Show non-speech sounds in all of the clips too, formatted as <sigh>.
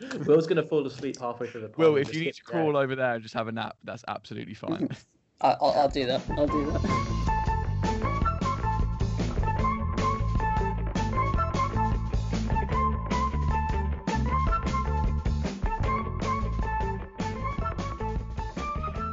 <laughs> Will's gonna fall asleep halfway through the pod. Will, if you need to crawl over there and just have a nap, that's absolutely fine. I- I'll, I'll do that. I'll do that.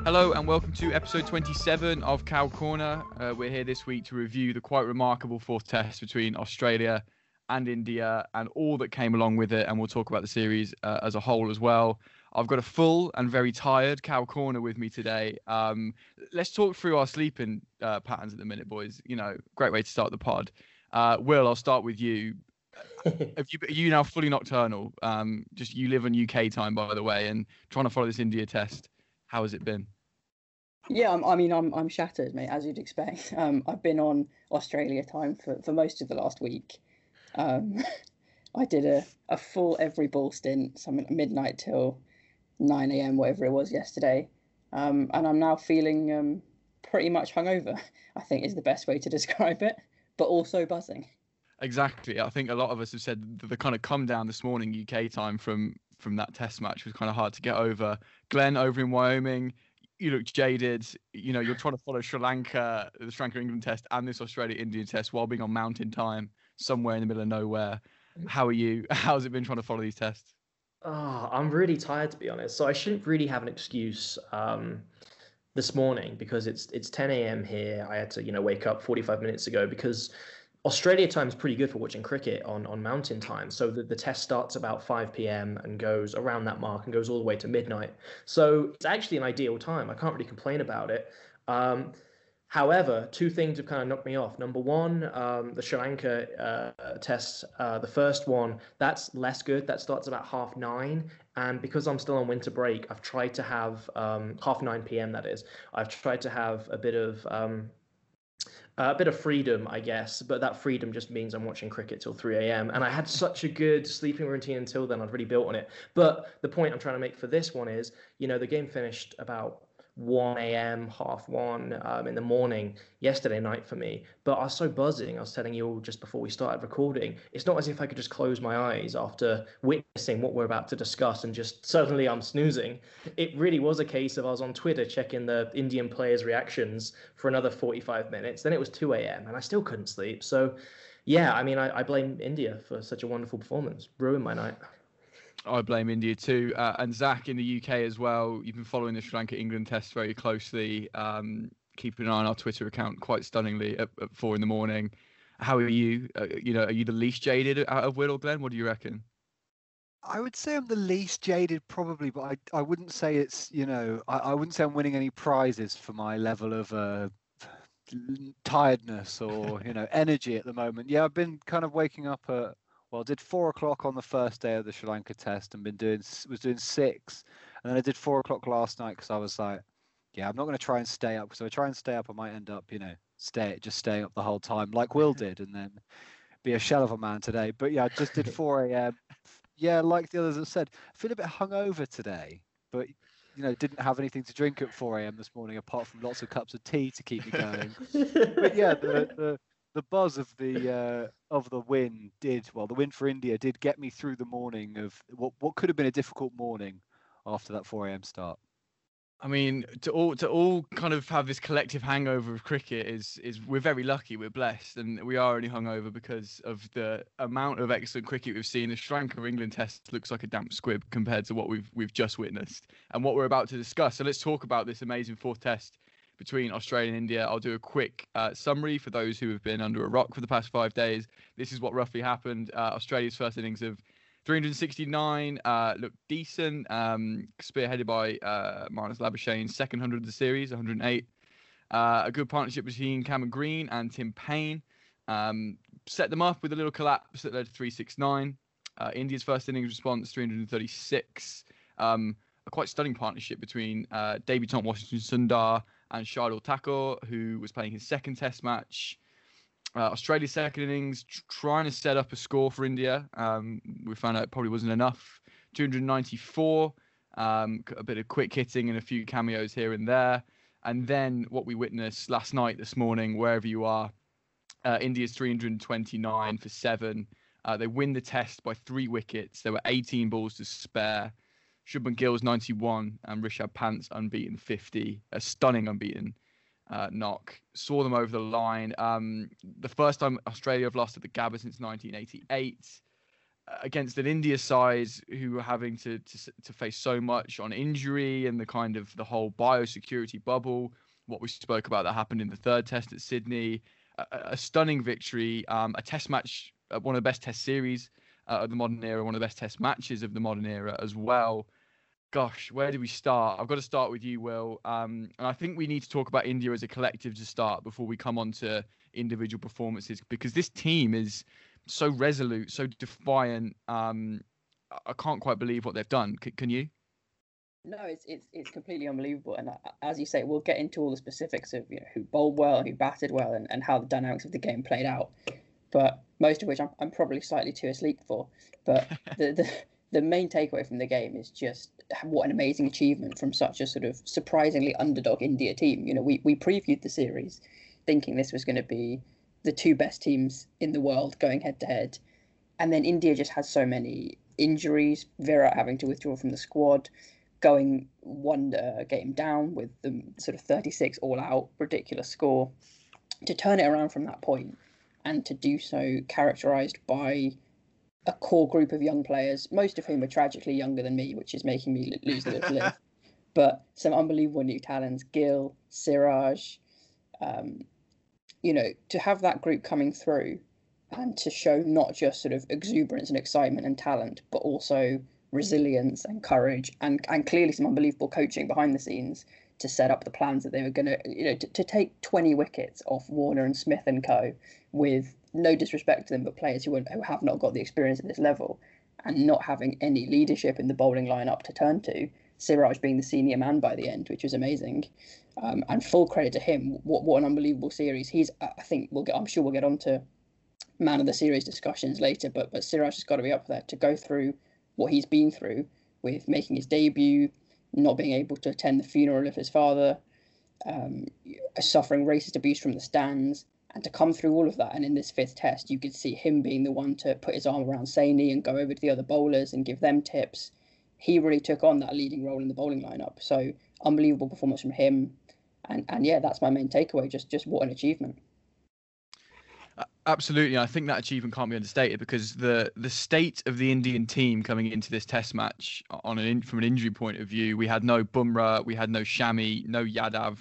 Hello and welcome to episode 27 of Cow Corner. Uh, we're here this week to review the quite remarkable fourth test between Australia and India and all that came along with it. And we'll talk about the series uh, as a whole as well. I've got a full and very tired Cow Corner with me today. Um, let's talk through our sleeping uh, patterns at the minute, boys. You know, great way to start the pod. Uh, Will, I'll start with you. <laughs> Have you, are you now fully nocturnal? Um, just you live on UK time, by the way, and trying to follow this India test. How has it been? Yeah, I'm, I mean, I'm I'm shattered, mate, as you'd expect. <laughs> Um, I've been on Australia time for, for most of the last week. Um, <laughs> I did a, a full every ball stint, something at midnight till 9 a.m., whatever it was yesterday. Um, and I'm now feeling um, pretty much hungover, <laughs> I think is the best way to <laughs> describe it, but also buzzing. Exactly. I think a lot of us have said the kind of come down this morning UK time from from that test match was kind of hard to get over. Glenn over in Wyoming, you look jaded. You know, you're trying to follow Sri Lanka, the Sri Lanka England test, and this Australia Indian test while being on mountain time somewhere in the middle of nowhere. How are you? <laughs> How's it been trying to follow these tests? Oh, I'm really tired to be honest. So I shouldn't really have an excuse um, this morning because it's it's 10 a.m. here. I had to you know wake up 45 minutes ago because Australia time is pretty good for watching cricket on on mountain time. So the, the test starts about 5 p.m. and goes around that mark and goes all the way to midnight. So it's actually an ideal time. I can't really complain about it. Um, However, two things have kind of knocked me off. Number one, um, the Sri Lanka uh, test, uh, the first one, that's less good. That starts about half nine. And because I'm still on winter break, I've tried to have um, half 9 p.m. That is, I've tried to have a bit of um, a bit of freedom, I guess. But that freedom just means I'm watching cricket till 3 a.m. And I had such a good sleeping routine until then. I'd really built on it. But the point I'm trying to make for this one is, you know, the game finished about 1 a.m., half one um, in the morning yesterday night for me. But I was so buzzing. I was telling you all just before we started recording. It's not as if I could just close my eyes after witnessing what we're about to discuss and just suddenly I'm snoozing. It really was a case of I was on Twitter checking the Indian players' reactions for another 45 minutes. Then it was 2 a.m. and I still couldn't sleep. So, yeah, I mean, I, I blame India for such a wonderful performance. Ruined my night. I blame India too, uh, and Zach in the UK as well. You've been following the Sri Lanka England test very closely, um, keeping an eye on our Twitter account quite stunningly at, at four in the morning. How are you? Uh, you know, are you the least jaded out of Will or Glenn? What do you reckon? I would say I'm the least jaded, probably, but I, I wouldn't say it's you know I, I wouldn't say I'm winning any prizes for my level of uh, tiredness or <laughs> you know energy at the moment. Yeah, I've been kind of waking up at well, I did four o'clock on the first day of the Sri Lanka test and been doing was doing six, and then I did four o'clock last night because I was like, yeah, I'm not going to try and stay up because if I try and stay up, I might end up you know stay just staying up the whole time like Will did, and then be a shell of a man today. But yeah, I just did <laughs> four a.m. Yeah, like the others have said, I feel a bit hungover today, but you know, didn't have anything to drink at 4 a.m. this morning apart from lots of cups of tea to keep me going. but yeah, the, the the buzz of the uh, of the win did well. The win for India did get me through the morning of what what could have been a difficult morning after that 4 a.m. start. I mean, to all to all kind of have this collective hangover of cricket is is we're very lucky, we're blessed, and we are only hungover because of the amount of excellent cricket we've seen. The Sri England test looks like a damp squib compared to what we've we've just witnessed and what we're about to discuss. So let's talk about this amazing fourth test between Australia and India. I'll do a quick uh, summary for those who have been under a rock for the past five days. This is what roughly happened. Uh, Australia's first innings of 369 uh, looked decent, um, spearheaded by uh, Marnus Labuschagne, second 100 of the series, 108. Uh, a good partnership between Cameron Green and Tim Paine. Um, set them up with a little collapse that led to 369. Uh, India's first innings response, 336. Um, a quite stunning partnership between uh, debutant Washington Sundar and Shardul Thakur, who was playing his second test match. Uh, Australia's second innings trying to set up a score for India. Um, we found out it probably wasn't enough. 294, um, a bit of quick hitting and a few cameos here and there. And then what we witnessed last night, this morning, wherever you are, uh, India's 329 for seven. Uh, they win the test by three wickets. There were 18 balls to spare. Shubman Gill's 91 and Rishabh Pant's unbeaten 50. A stunning unbeaten uh, knock. Saw them over the line. Um, the first time Australia have lost at the Gabba since 1988 uh, against an India side who were having to, to to face so much on injury and the kind of the whole biosecurity bubble. What we spoke about that happened in the third test at Sydney. A, a stunning victory. Um, a test match, uh, one of the best test series uh, of the modern era, one of the best test matches of the modern era as well gosh, where do we start? I've got to start with you, Will. Um, and I think we need to talk about India as a collective to start before we come on to individual performances because this team is so resolute, so defiant. Um, I can't quite believe what they've done. C- can you? No, it's it's it's completely unbelievable. And uh, as you say, we'll get into all the specifics of you know who bowled well, who batted well, and, and how the dynamics of the game played out. But most of which I'm, I'm probably slightly too asleep for. But <laughs> the, the the main takeaway from the game is just what an amazing achievement from such a sort of surprisingly underdog India team. You know, we, we previewed the series thinking this was going to be the two best teams in the world going head to head. And then India just had so many injuries, Virat having to withdraw from the squad, going one uh, game down with the sort of 36 all out, ridiculous score. To turn it around from that point and to do so characterized by a core group of young players, most of whom are tragically younger than me, which is making me lose a little live. But some unbelievable new talents, Gill, Siraj, um, you know, to have that group coming through and to show not just sort of exuberance and excitement and talent, but also resilience and courage and, and clearly some unbelievable coaching behind the scenes to set up the plans that they were going to, you know, to, to take 20 wickets off Warner and Smith and co with no disrespect to them, but players who, who have not got the experience at this level and not having any leadership in the bowling lineup to turn to. Siraj being the senior man by the end, which was amazing, um, and full credit to him. What what an unbelievable series! He's I think we'll get. I'm sure we'll get on to man of the series discussions later, but but Siraj has got to be up there to go through what he's been through with making his debut, not being able to attend the funeral of his father, um, suffering racist abuse from the stands, and to come through all of that, and in this fifth test, you could see him being the one to put his arm around Saini and go over to the other bowlers and give them tips. He really took on that leading role in the bowling lineup. So unbelievable performance from him, and and yeah, that's my main takeaway. Just just what an achievement. Absolutely, I think that achievement can't be understated because the the state of the Indian team coming into this Test match on an from an injury point of view, we had no Bumrah, we had no Shami, no Yadav,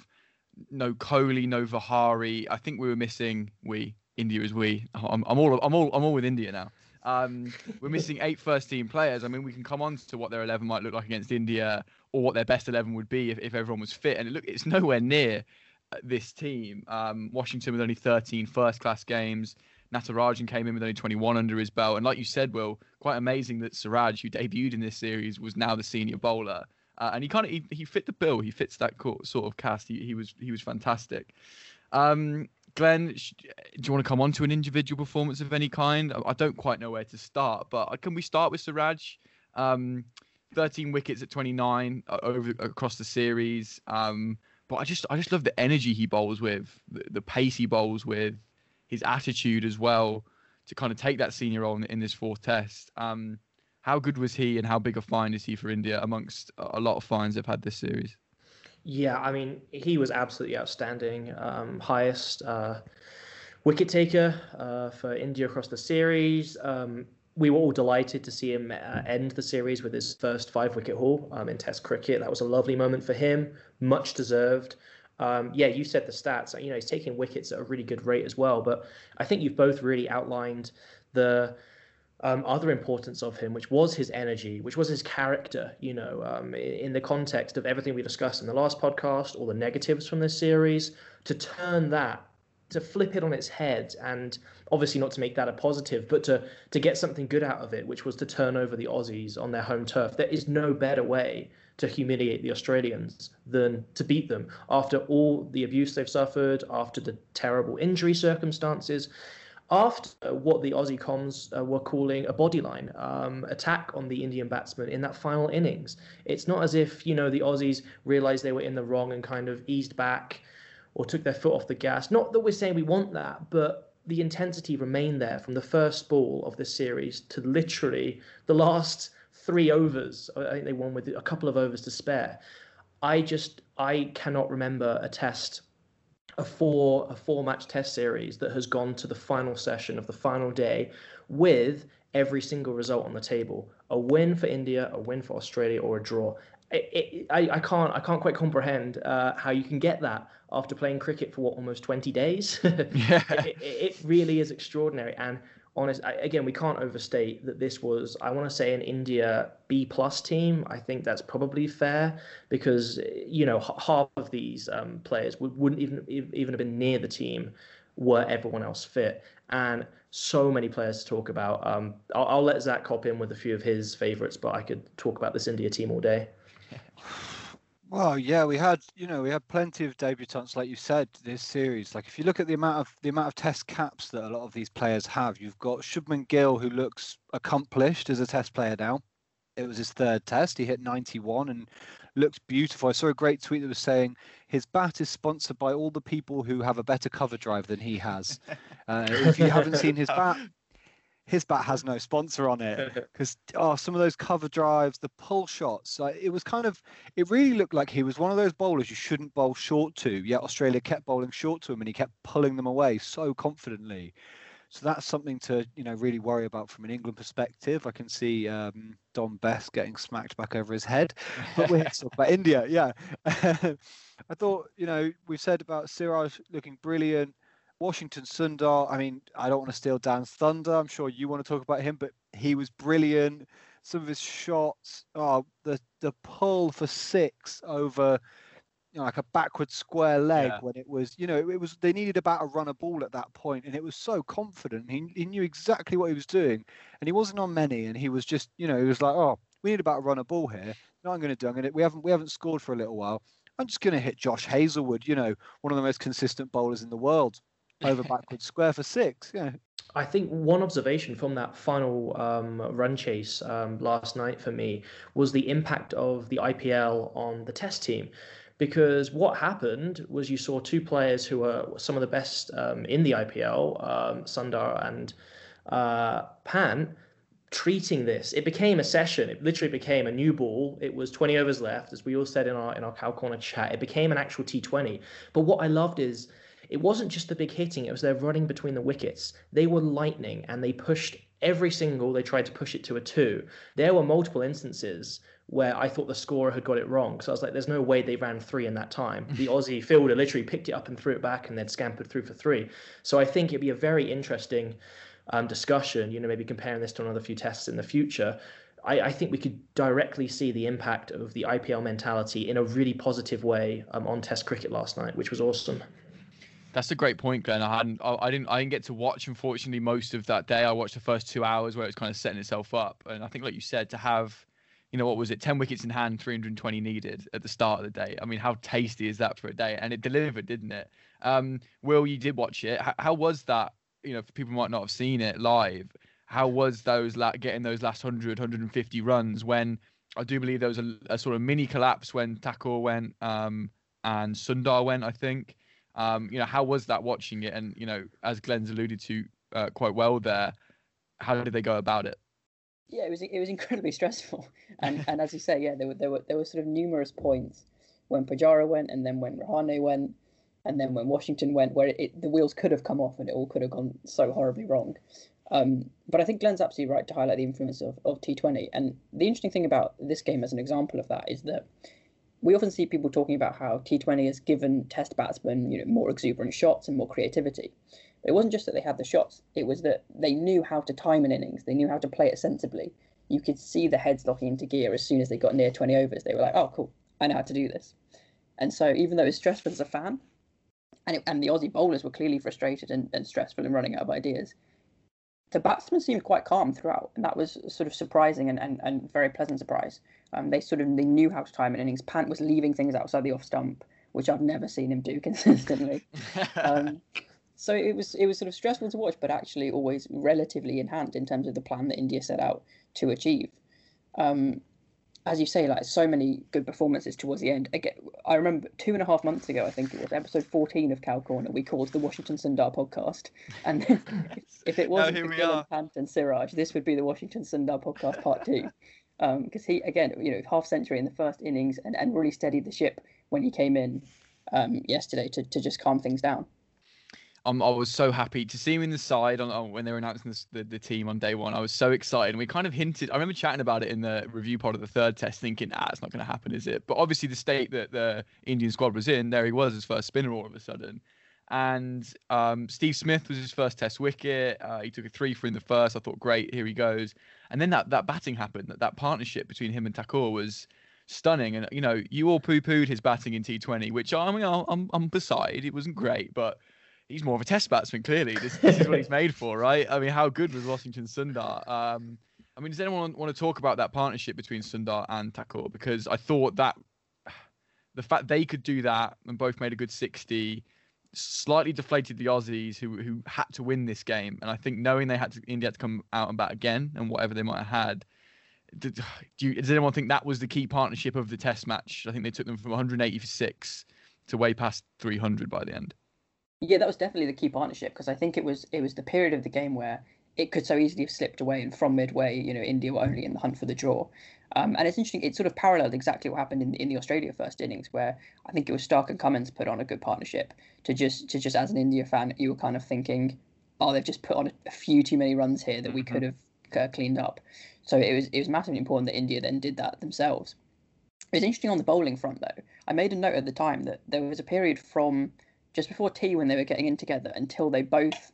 no Kohli, no Vihari. I think we were missing we India is we. I'm, I'm all I'm all I'm all with India now. Um, we're missing eight first team players. I mean, we can come on to what their 11 might look like against India or what their best 11 would be if, if everyone was fit. And look, it's nowhere near uh, this team. Um, Washington with only 13 first class games. Natarajan came in with only 21 under his belt. And like you said, Will, quite amazing that Siraj, who debuted in this series, was now the senior bowler uh, and he kind of he, he fit the bill. He fits that sort of cast. He, he was he was fantastic. Um, Glenn, do you want to come on to an individual performance of any kind? I don't quite know where to start, but uh, can we start with Siraj? Um, 13 wickets at 29 uh, over across the series. Um, but I just I just love the energy he bowls with, the, the, pace he bowls with, his attitude as well to kind of take that senior role in, in this fourth test. Um, how good was he, and how big a find is he for India amongst a lot of finds they've had this series? Yeah, I mean, he was absolutely outstanding. Um, highest uh, wicket taker uh, for India across the series. Um, we were all delighted to see him uh, end the series with his first five wicket haul um, in Test cricket. That was a lovely moment for him, much deserved. Um, yeah, you said the stats. You know, he's taking wickets at a really good rate as well. But I think you've both really outlined the um, other importance of him, which was his energy, which was his character. You know, um, in the context of everything we discussed in the last podcast, all the negatives from this series, to turn that to flip it on its head and obviously not to make that a positive but to to get something good out of it which was to turn over the Aussies on their home turf there is no better way to humiliate the Australians than to beat them after all the abuse they've suffered after the terrible injury circumstances after what the Aussie comms uh, were calling a bodyline um, attack on the Indian batsman in that final innings. It's not as if you know the Aussies realised they were in the wrong and kind of eased back or took their foot off the gas. Not that we're saying we want that, but the intensity remained there from the first ball of this series to literally the last three overs. I think they won with a couple of overs to spare. I just I cannot remember a test, a four a four match test series that has gone to the final session of the final day with every single result on the table. A win for India, a win for Australia, or a draw. It, it, I, I can't I can't quite comprehend uh, how you can get that after playing cricket for what almost 20 days. <laughs> yeah. it, it, really is extraordinary. And honest, again, we can't overstate that this was, I want to say, an India B plus team. I think that's probably fair because you know half of these um, players would, wouldn't even even have been near the team were everyone else fit. And so many players to talk about. Um, I'll, I'll let Zach cop in with a few of his favourites, but I could talk about this India team all day. Well, yeah, we had, you know, we had plenty of debutants, like you said, this series. Like if you look at the amount of the amount of Test caps that a lot of these players have, you've got Shubman Gill, who looks accomplished as a Test player now. It was his third Test. He hit 91 and looked beautiful. I saw a great tweet that was saying his bat is sponsored by all the people who have a better cover drive than he has. <laughs> Uh, if you haven't seen his bat, his bat has no sponsor on it. <laughs> Because oh some of those cover drives the pull shots like, it was kind of it really looked like he was one of those bowlers you shouldn't bowl short to yet australia kept bowling short to him and he kept pulling them away so confidently. So that's something to you know really worry about from an england perspective. I can see um, dom bess getting smacked back over his head but we're talk about india yeah. <laughs> I thought you know we've said about siraj looking brilliant Washington Sundar, I mean, I don't want to steal Dan's thunder. I'm sure you want to talk about him, but he was brilliant. Some of his shots, oh, the the pull for six over you know, like a backward square leg yeah. when it was, you know, it was they needed about a run a ball at that point, and it was so confident. He he knew exactly what he was doing, and he wasn't on many, and he was just, you know, he was like, oh, we need about a run a ball here. No, I'm going to do. I'm going to. We haven't we haven't scored for a little while. I'm just going to hit Josh Hazlewood, you know, one of the most consistent bowlers in the world over backward square for six. Yeah. I think one observation from that final um, run chase um, last night for me was the impact of the IPL on the test team. Because what happened was you saw two players who were some of the best um, in the IPL, um, Sundar and uh, Pant, treating this. It became a session. It literally became a new ball. It was 20 overs left, as we all said in our in our Cow Corner chat. It became an actual T20. But what I loved is it wasn't just the big hitting, it was their running between the wickets. They were lightning and they pushed every single, they tried to push it to a two. There were multiple instances where I thought the scorer had got it wrong. So I was like, there's no way they ran three in that time. The <laughs> Aussie fielder literally picked it up and threw it back and then scampered through for three. So I think it'd be a very interesting um, discussion, you know, maybe comparing this to another few tests in the future. I, I, think we could directly see the impact of the IPL mentality in a really positive way um, on Test cricket last night, which was awesome. That's a great point, Glenn. I hadn't, I, didn't, I didn't get to watch unfortunately most of that day. I watched the first two hours where it was kind of setting itself up, and I think, like you said, to have, you know, what was it, ten wickets in hand, 320 needed at the start of the day. I mean, how tasty is that for a day? And it delivered, didn't it? Um, Will, you did watch it. How, how was that? You know, people might not have seen it live, how was those la- getting those last 100, 150 runs when I do believe there was a, a sort of mini collapse when Thakur went um, and Sundar went, I think. Um, you know, how was that watching it? And you know, as Glenn's alluded to uh, quite well there, how did they go about it? Yeah, it was it was incredibly <laughs> stressful, and and as you say, yeah, there were there were there were sort of numerous points when Pujara went, and then when Rahane went, and then when Washington went, where it, the wheels could have come off and it all could have gone so horribly wrong. Um, but I think Glenn's absolutely right to highlight the influence of, of T20. And the interesting thing about this game as an example of that is that we often see people talking about how T20 has given test batsmen, you know, more exuberant shots and more creativity. But it wasn't just that they had the shots, it was that they knew how to time an innings, they knew how to play it sensibly. You could see the heads locking into gear as soon as they got near 20 overs. They were like, oh, cool, I know how to do this. And so, even though it's stressful as a fan, and, it, and the Aussie bowlers were clearly frustrated and, and stressful and running out of ideas, the batsmen seemed quite calm throughout, and that was sort of surprising and, and, and very pleasant surprise. Um, they sort of they knew how to time an innings. Pant was leaving things outside the off stump, which I've never seen him do <laughs> consistently. um, so it was it was sort of stressful to watch, but actually always relatively in hand in terms of the plan that India set out to achieve. Um, as you say, like so many good performances towards the end. Again, I remember two and a half months ago, I think it was episode 14 of Cow Corner, we called the Washington Sundar podcast. And <laughs> if it wasn't for Gill Pant and Siraj, this would be the Washington Sundar podcast part two. Because um, he, again, you know, half century in the first innings and, and really steadied the ship when he came in um, yesterday to, to just calm things down. Um, I was so happy to see him in the side on, on when they were announcing this, the, the team on day one. I was so excited. And we kind of hinted, I remember chatting about it in the review part of the third test, thinking, ah, it's not going to happen, is it? But obviously, the state that the Indian squad was in, there he was, his first spinner all of a sudden. And um, Steve Smith was his first test wicket. Uh, he took a three for in the first. I thought, great, here he goes. And then that, that batting happened. That, that partnership between him and Thakur was stunning. And, you know, you all poo pooed his batting in T20, which I mean, I'm, I'm beside. It wasn't great, but he's more of a test batsman. Clearly, this, this is what he's made for, right? I mean, how good was Washington Sundar? Um, I mean, does anyone want to talk about that partnership between Sundar and Thakur? Because I thought that the fact they could do that and both made a good 60 slightly deflated the Aussies who who had to win this game. And I think knowing they had to India had to come out and bat again and whatever they might have had. Did, <sighs> do you, does anyone think that was the key partnership of the test match? I think they took them from 186 to way past 300 by the end. Yeah, that was definitely the key partnership because I think it was it was the period of the game where it could so easily have slipped away, and from midway, you know, India were only in the hunt for the draw. Um, and it's interesting; it sort of paralleled exactly what happened in in the Australia first innings, where I think it was Starc and Cummins put on a good partnership. To just to just as an India fan, you were kind of thinking, oh, they've just put on a, a few too many runs here that we mm-hmm. could have uh, cleaned up. So it was it was massively important that India then did that themselves. It was interesting on the bowling front though. I made a note at the time that there was a period from just before tea when they were getting in together until they both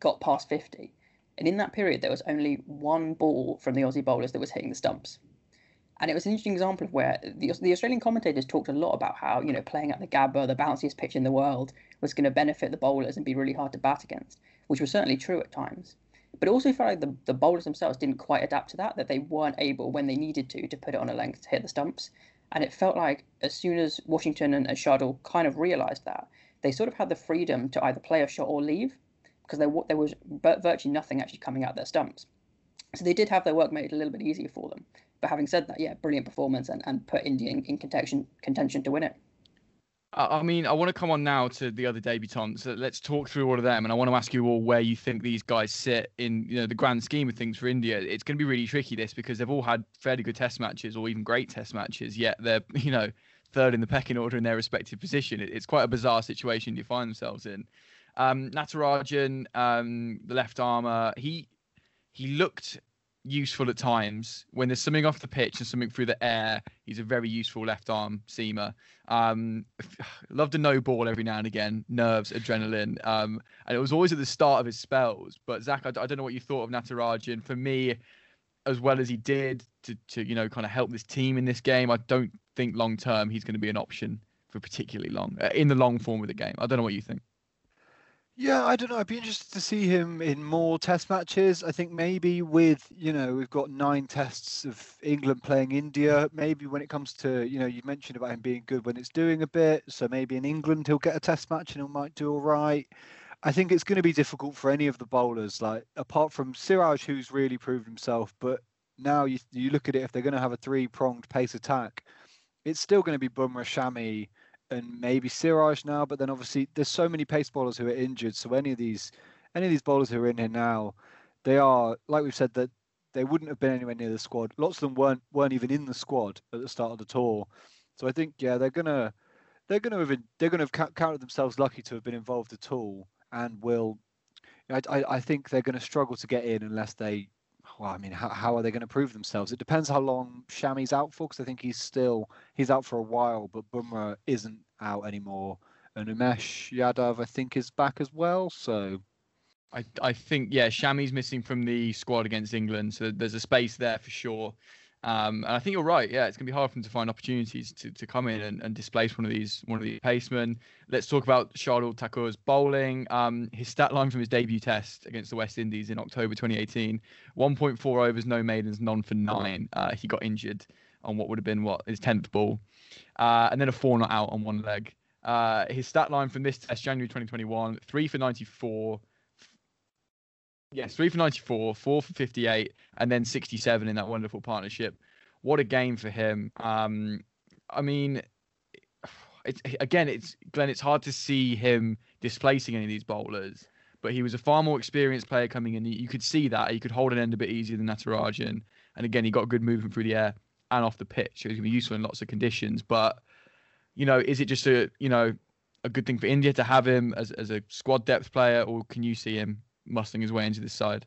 got past 50. And in that period, there was only one ball from the Aussie bowlers that was hitting the stumps. And it was an interesting example of where the, the Australian commentators talked a lot about how, you know, playing at the Gabba, the bounciest pitch in the world, was going to benefit the bowlers and be really hard to bat against, which was certainly true at times. But it also felt like the, the bowlers themselves didn't quite adapt to that, that they weren't able, when they needed to, to put it on a length to hit the stumps. And it felt like as soon as Washington and, and Shardul kind of realised that, they sort of had the freedom to either play a shot or leave because there, there was virtually nothing actually coming out of their stumps. So they did have their work made a little bit easier for them. But having said that, yeah, brilliant performance and, and put India in, in contention contention to win it. I mean, I want to come on now to the other debutants. Let's talk through all of them, and I want to ask you all where you think these guys sit in, you know, the grand scheme of things for India. It's going to be really tricky this because they've all had fairly good Test matches or even great Test matches, yet they're, <laughs> you know, third in the pecking order in their respective position. It's quite a bizarre situation you find themselves in. Um, Natarajan, um, the left armour, he he looked useful at times when there's something off the pitch and something through the air. He's a very useful left arm seamer. Um, <sighs> loved a no ball every now and again, nerves, adrenaline, um, and it was always at the start of his spells. But Zach, I, I don't know what you thought of Natarajan. For me, as well as he did to, to you know kind of help this team in this game, I don't think long term he's going to be an option for particularly long uh, in the long form of the game. I don't know what you think. Yeah, I don't know. I'd be interested to see him in more test matches. I think maybe with, you know, we've got nine tests of England playing India. Maybe when it comes to, you know, you mentioned about him being good when it's doing a bit. So maybe in England he'll get a test match and he might do all right. I think it's going to be difficult for any of the bowlers, like apart from Siraj, who's really proved himself. But now you you look at it, if they're going to have a three pronged pace attack, it's still going to be Bumrah, Shami, and maybe Siraj now. But then obviously there's so many pace bowlers who are injured. So any of these any of these bowlers who are in here now, they are like we've said that they wouldn't have been anywhere near the squad. Lots of them weren't weren't even in the squad at the start of the tour. So I think yeah, they're gonna they're gonna have they're gonna have counted themselves lucky to have been involved at all, and will. I, I, I think they're to struggle to get in unless they. Well, I mean, how, how are they going to prove themselves? It depends how long Shami's out for, because I think he's still he's out for a while, but Bumrah isn't out anymore, and Umesh Yadav I think is back as well. So I, I think yeah, Shami's missing from the squad against England, so there's a space there for sure. Um, and I think you're right. Yeah, it's gonna be hard for them to find opportunities to, to come in and, and displace one of these one of these pacemen. Let's talk about Shardul Thakur's bowling. Um, his stat line from his debut test against the West Indies in October 2018: 1.4 overs, no maidens, none for nine. Uh, he got injured on what would have been what his 10th ball, uh, and then a four not out on one leg. Uh, his stat line from this test, January 2021: three for 94 Yes, three for 94, four for 58, and then 67 in that wonderful partnership. What a game for him. Um, I mean, it's again, it's Glenn. It's hard to see him displacing any of these bowlers, but he was a far more experienced player coming in. You could see that he could hold an end a bit easier than Natarajan, and again, he got good movement through the air and off the pitch. It was going to be useful in lots of conditions. But you know, is it just a you know a good thing for India to have him as as a squad depth player, or can you see him muscling his way into this side?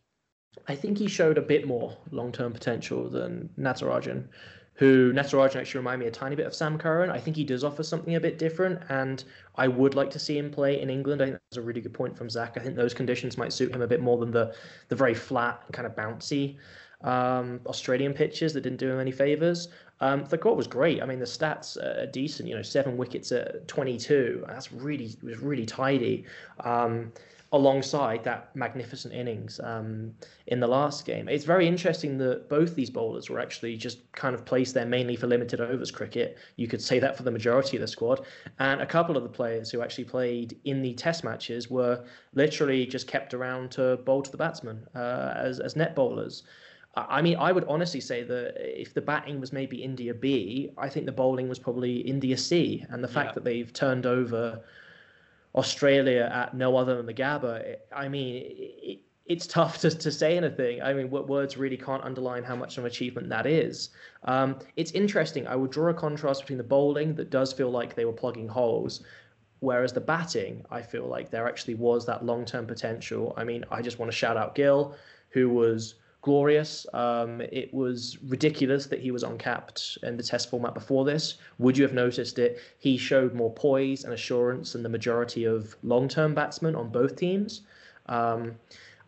I think he showed a bit more long term potential than Natarajan, who Natarajan actually reminded me a tiny bit of Sam Curran. I think he does offer something a bit different, and I would like to see him play in England. I think that's a really good point from Zach. I think those conditions might suit him a bit more than the the very flat and kind of bouncy um, Australian pitches that didn't do him any favors. Um, the goal was great. I mean, the stats are decent. You know, seven wickets at 22. That's really was really tidy. Um, alongside that magnificent innings um, in the last game. It's very interesting that both these bowlers were actually just kind of placed there mainly for limited overs cricket. You could say that for the majority of the squad. And a couple of the players who actually played in the test matches were literally just kept around to bowl to the batsmen uh, as, as net bowlers. I mean, I would honestly say that if the batting was maybe India B, I think the bowling was probably India C. And the fact yeah. that they've turned over Australia at no other than the Gabba, I mean, it, it's tough to, to say anything. I mean, words really can't underline how much of an achievement that is. Um, it's interesting. I would draw a contrast between the bowling that does feel like they were plugging holes, whereas the batting, I feel like there actually was that long term potential. I mean, I just want to shout out Gill, who was glorious. Um, it was ridiculous that he was uncapped in the test format before this. Would you have noticed it? He showed more poise and assurance than the majority of long-term batsmen on both teams. Um,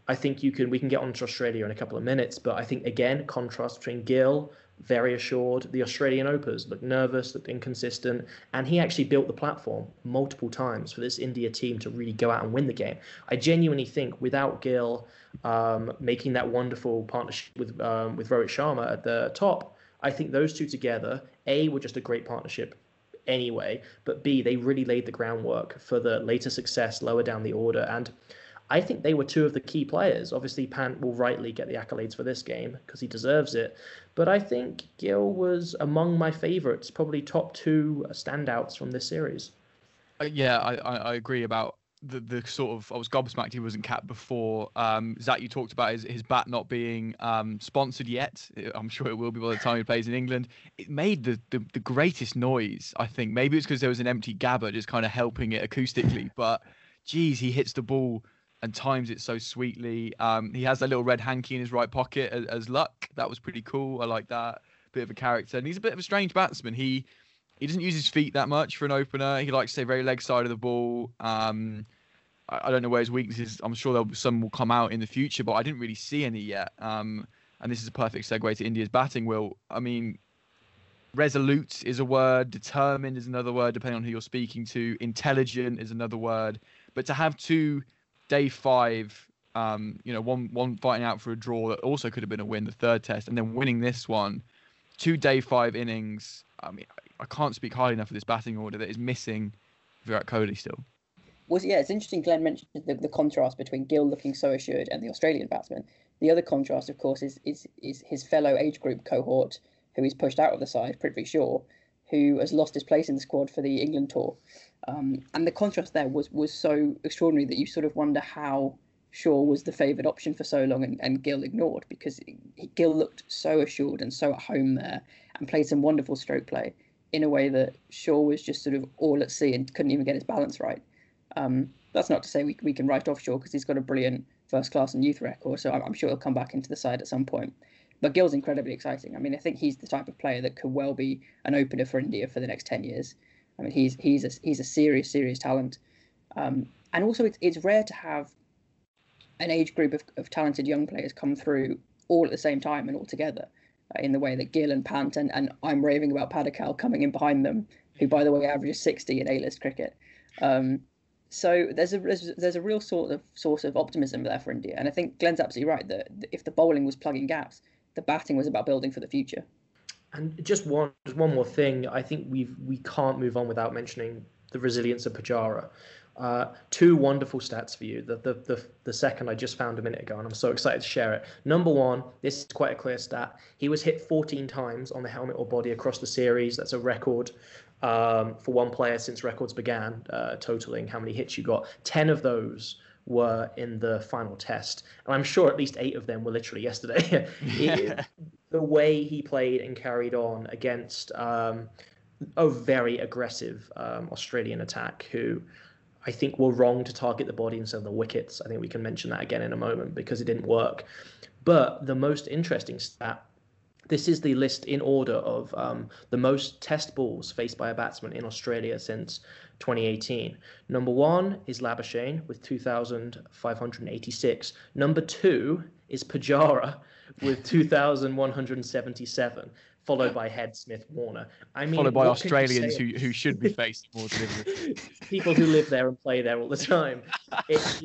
I think you can we can get on to Australia in a couple of minutes, but I think again contrast between Gill very assured. The Australian Opers looked nervous, looked inconsistent, and he actually built the platform multiple times for this India team to really go out and win the game. I genuinely think without Gill um, making that wonderful partnership with um, with Rohit Sharma at the top, I think those two together, A, were just a great partnership anyway, but B, they really laid the groundwork for the later success lower down the order. And I think they were two of the key players. Obviously, Pant will rightly get the accolades for this game because he deserves it. But I think Gill was among my favourites, probably top two standouts from this series. Uh, yeah, I, I agree about the the sort of I was gobsmacked he wasn't capped before. Um, Zach, you talked about his, his bat not being um, sponsored yet. I'm sure it will be by the time he plays in England. It made the, the, the greatest noise. I think maybe it's because there was an empty Gabba just kind of helping it acoustically. But geez, he hits the ball and times it so sweetly. Um, he has a little red hanky in his right pocket as, as, luck. That was pretty cool. I like that. Bit of a character, and he's a bit of a strange batsman. He he doesn't use his feet that much for an opener. He likes to stay very leg side of the ball. Um, I, I, don't know where his weaknesses. I'm sure there'll some will come out in the future, but I didn't really see any yet. Um, and this is a perfect segue to India's batting. Will I mean, resolute is a word, determined is another word, depending on who you're speaking to. Intelligent is another word. But to have two day five, um, you know, one one fighting out for a draw that also could have been a win, the third test, and then winning this one, two day five innings. I mean, I can't speak highly enough of this batting order that is missing Virat Kohli still. Was yeah, it's interesting. Glenn mentioned the, the contrast between Gill looking so assured and the Australian batsman. The other contrast, of course, is is is his fellow age group cohort, who he's pushed out of the side, Prithvi Shaw, who has lost his place in the squad for the England tour. Um, and the contrast there was was so extraordinary that you sort of wonder how Shaw was the favoured option for so long and, and Gill ignored because Gill looked so assured and so at home there and played some wonderful stroke play. in a way that Shaw was just sort of all at sea and couldn't even get his balance right. Um, that's not to say we, we can write off Shaw because he's got a brilliant first class and youth record, so I'm, I'm, sure he'll come back into the side at some point. But Gill's incredibly exciting. I mean, I think he's the type of player that could well be an opener for India for the next 10 years. I mean, he's he's a, he's a serious, serious talent. Um, and also, it's, it's rare to have an age group of, of talented young players come through all at the same time and all together uh, in the way that Gill and Pant and, and I'm raving about Padikkal coming in behind them, who, by the way, averages 60 in A-list cricket. Um, so there's a there's, there's a real sort of source of optimism there for India, and I think Glenn's absolutely right that if the bowling was plugging gaps, the batting was about building for the future. And just one just one more thing, I think we've we can't move on without mentioning the resilience of Pujara. Uh, two wonderful stats for you. The, the the the second I just found a minute ago, and I'm so excited to share it. Number one, this is quite a clear stat. He was hit 14 times on the helmet or body across the series. That's a record um, for one player since records began, uh, totaling how many hits you got. 10 of those were in the final test, and I'm sure at least eight of them were literally yesterday. <laughs> it, the way he played and carried on against um, a very aggressive um, Australian attack, who I think were wrong to target the body instead of the wickets. I think we can mention that again in a moment because it didn't work. But the most interesting stat this is the list in order of um, the most test balls faced by a batsman in Australia since 2018. Number one is Labuschagne with 2,586. Number two is Pujara with 2,177, followed by Head Smith Warner. I mean, followed by Australians who, who should be facing more delivery. <laughs> People who live there and play there all the time. <laughs> It's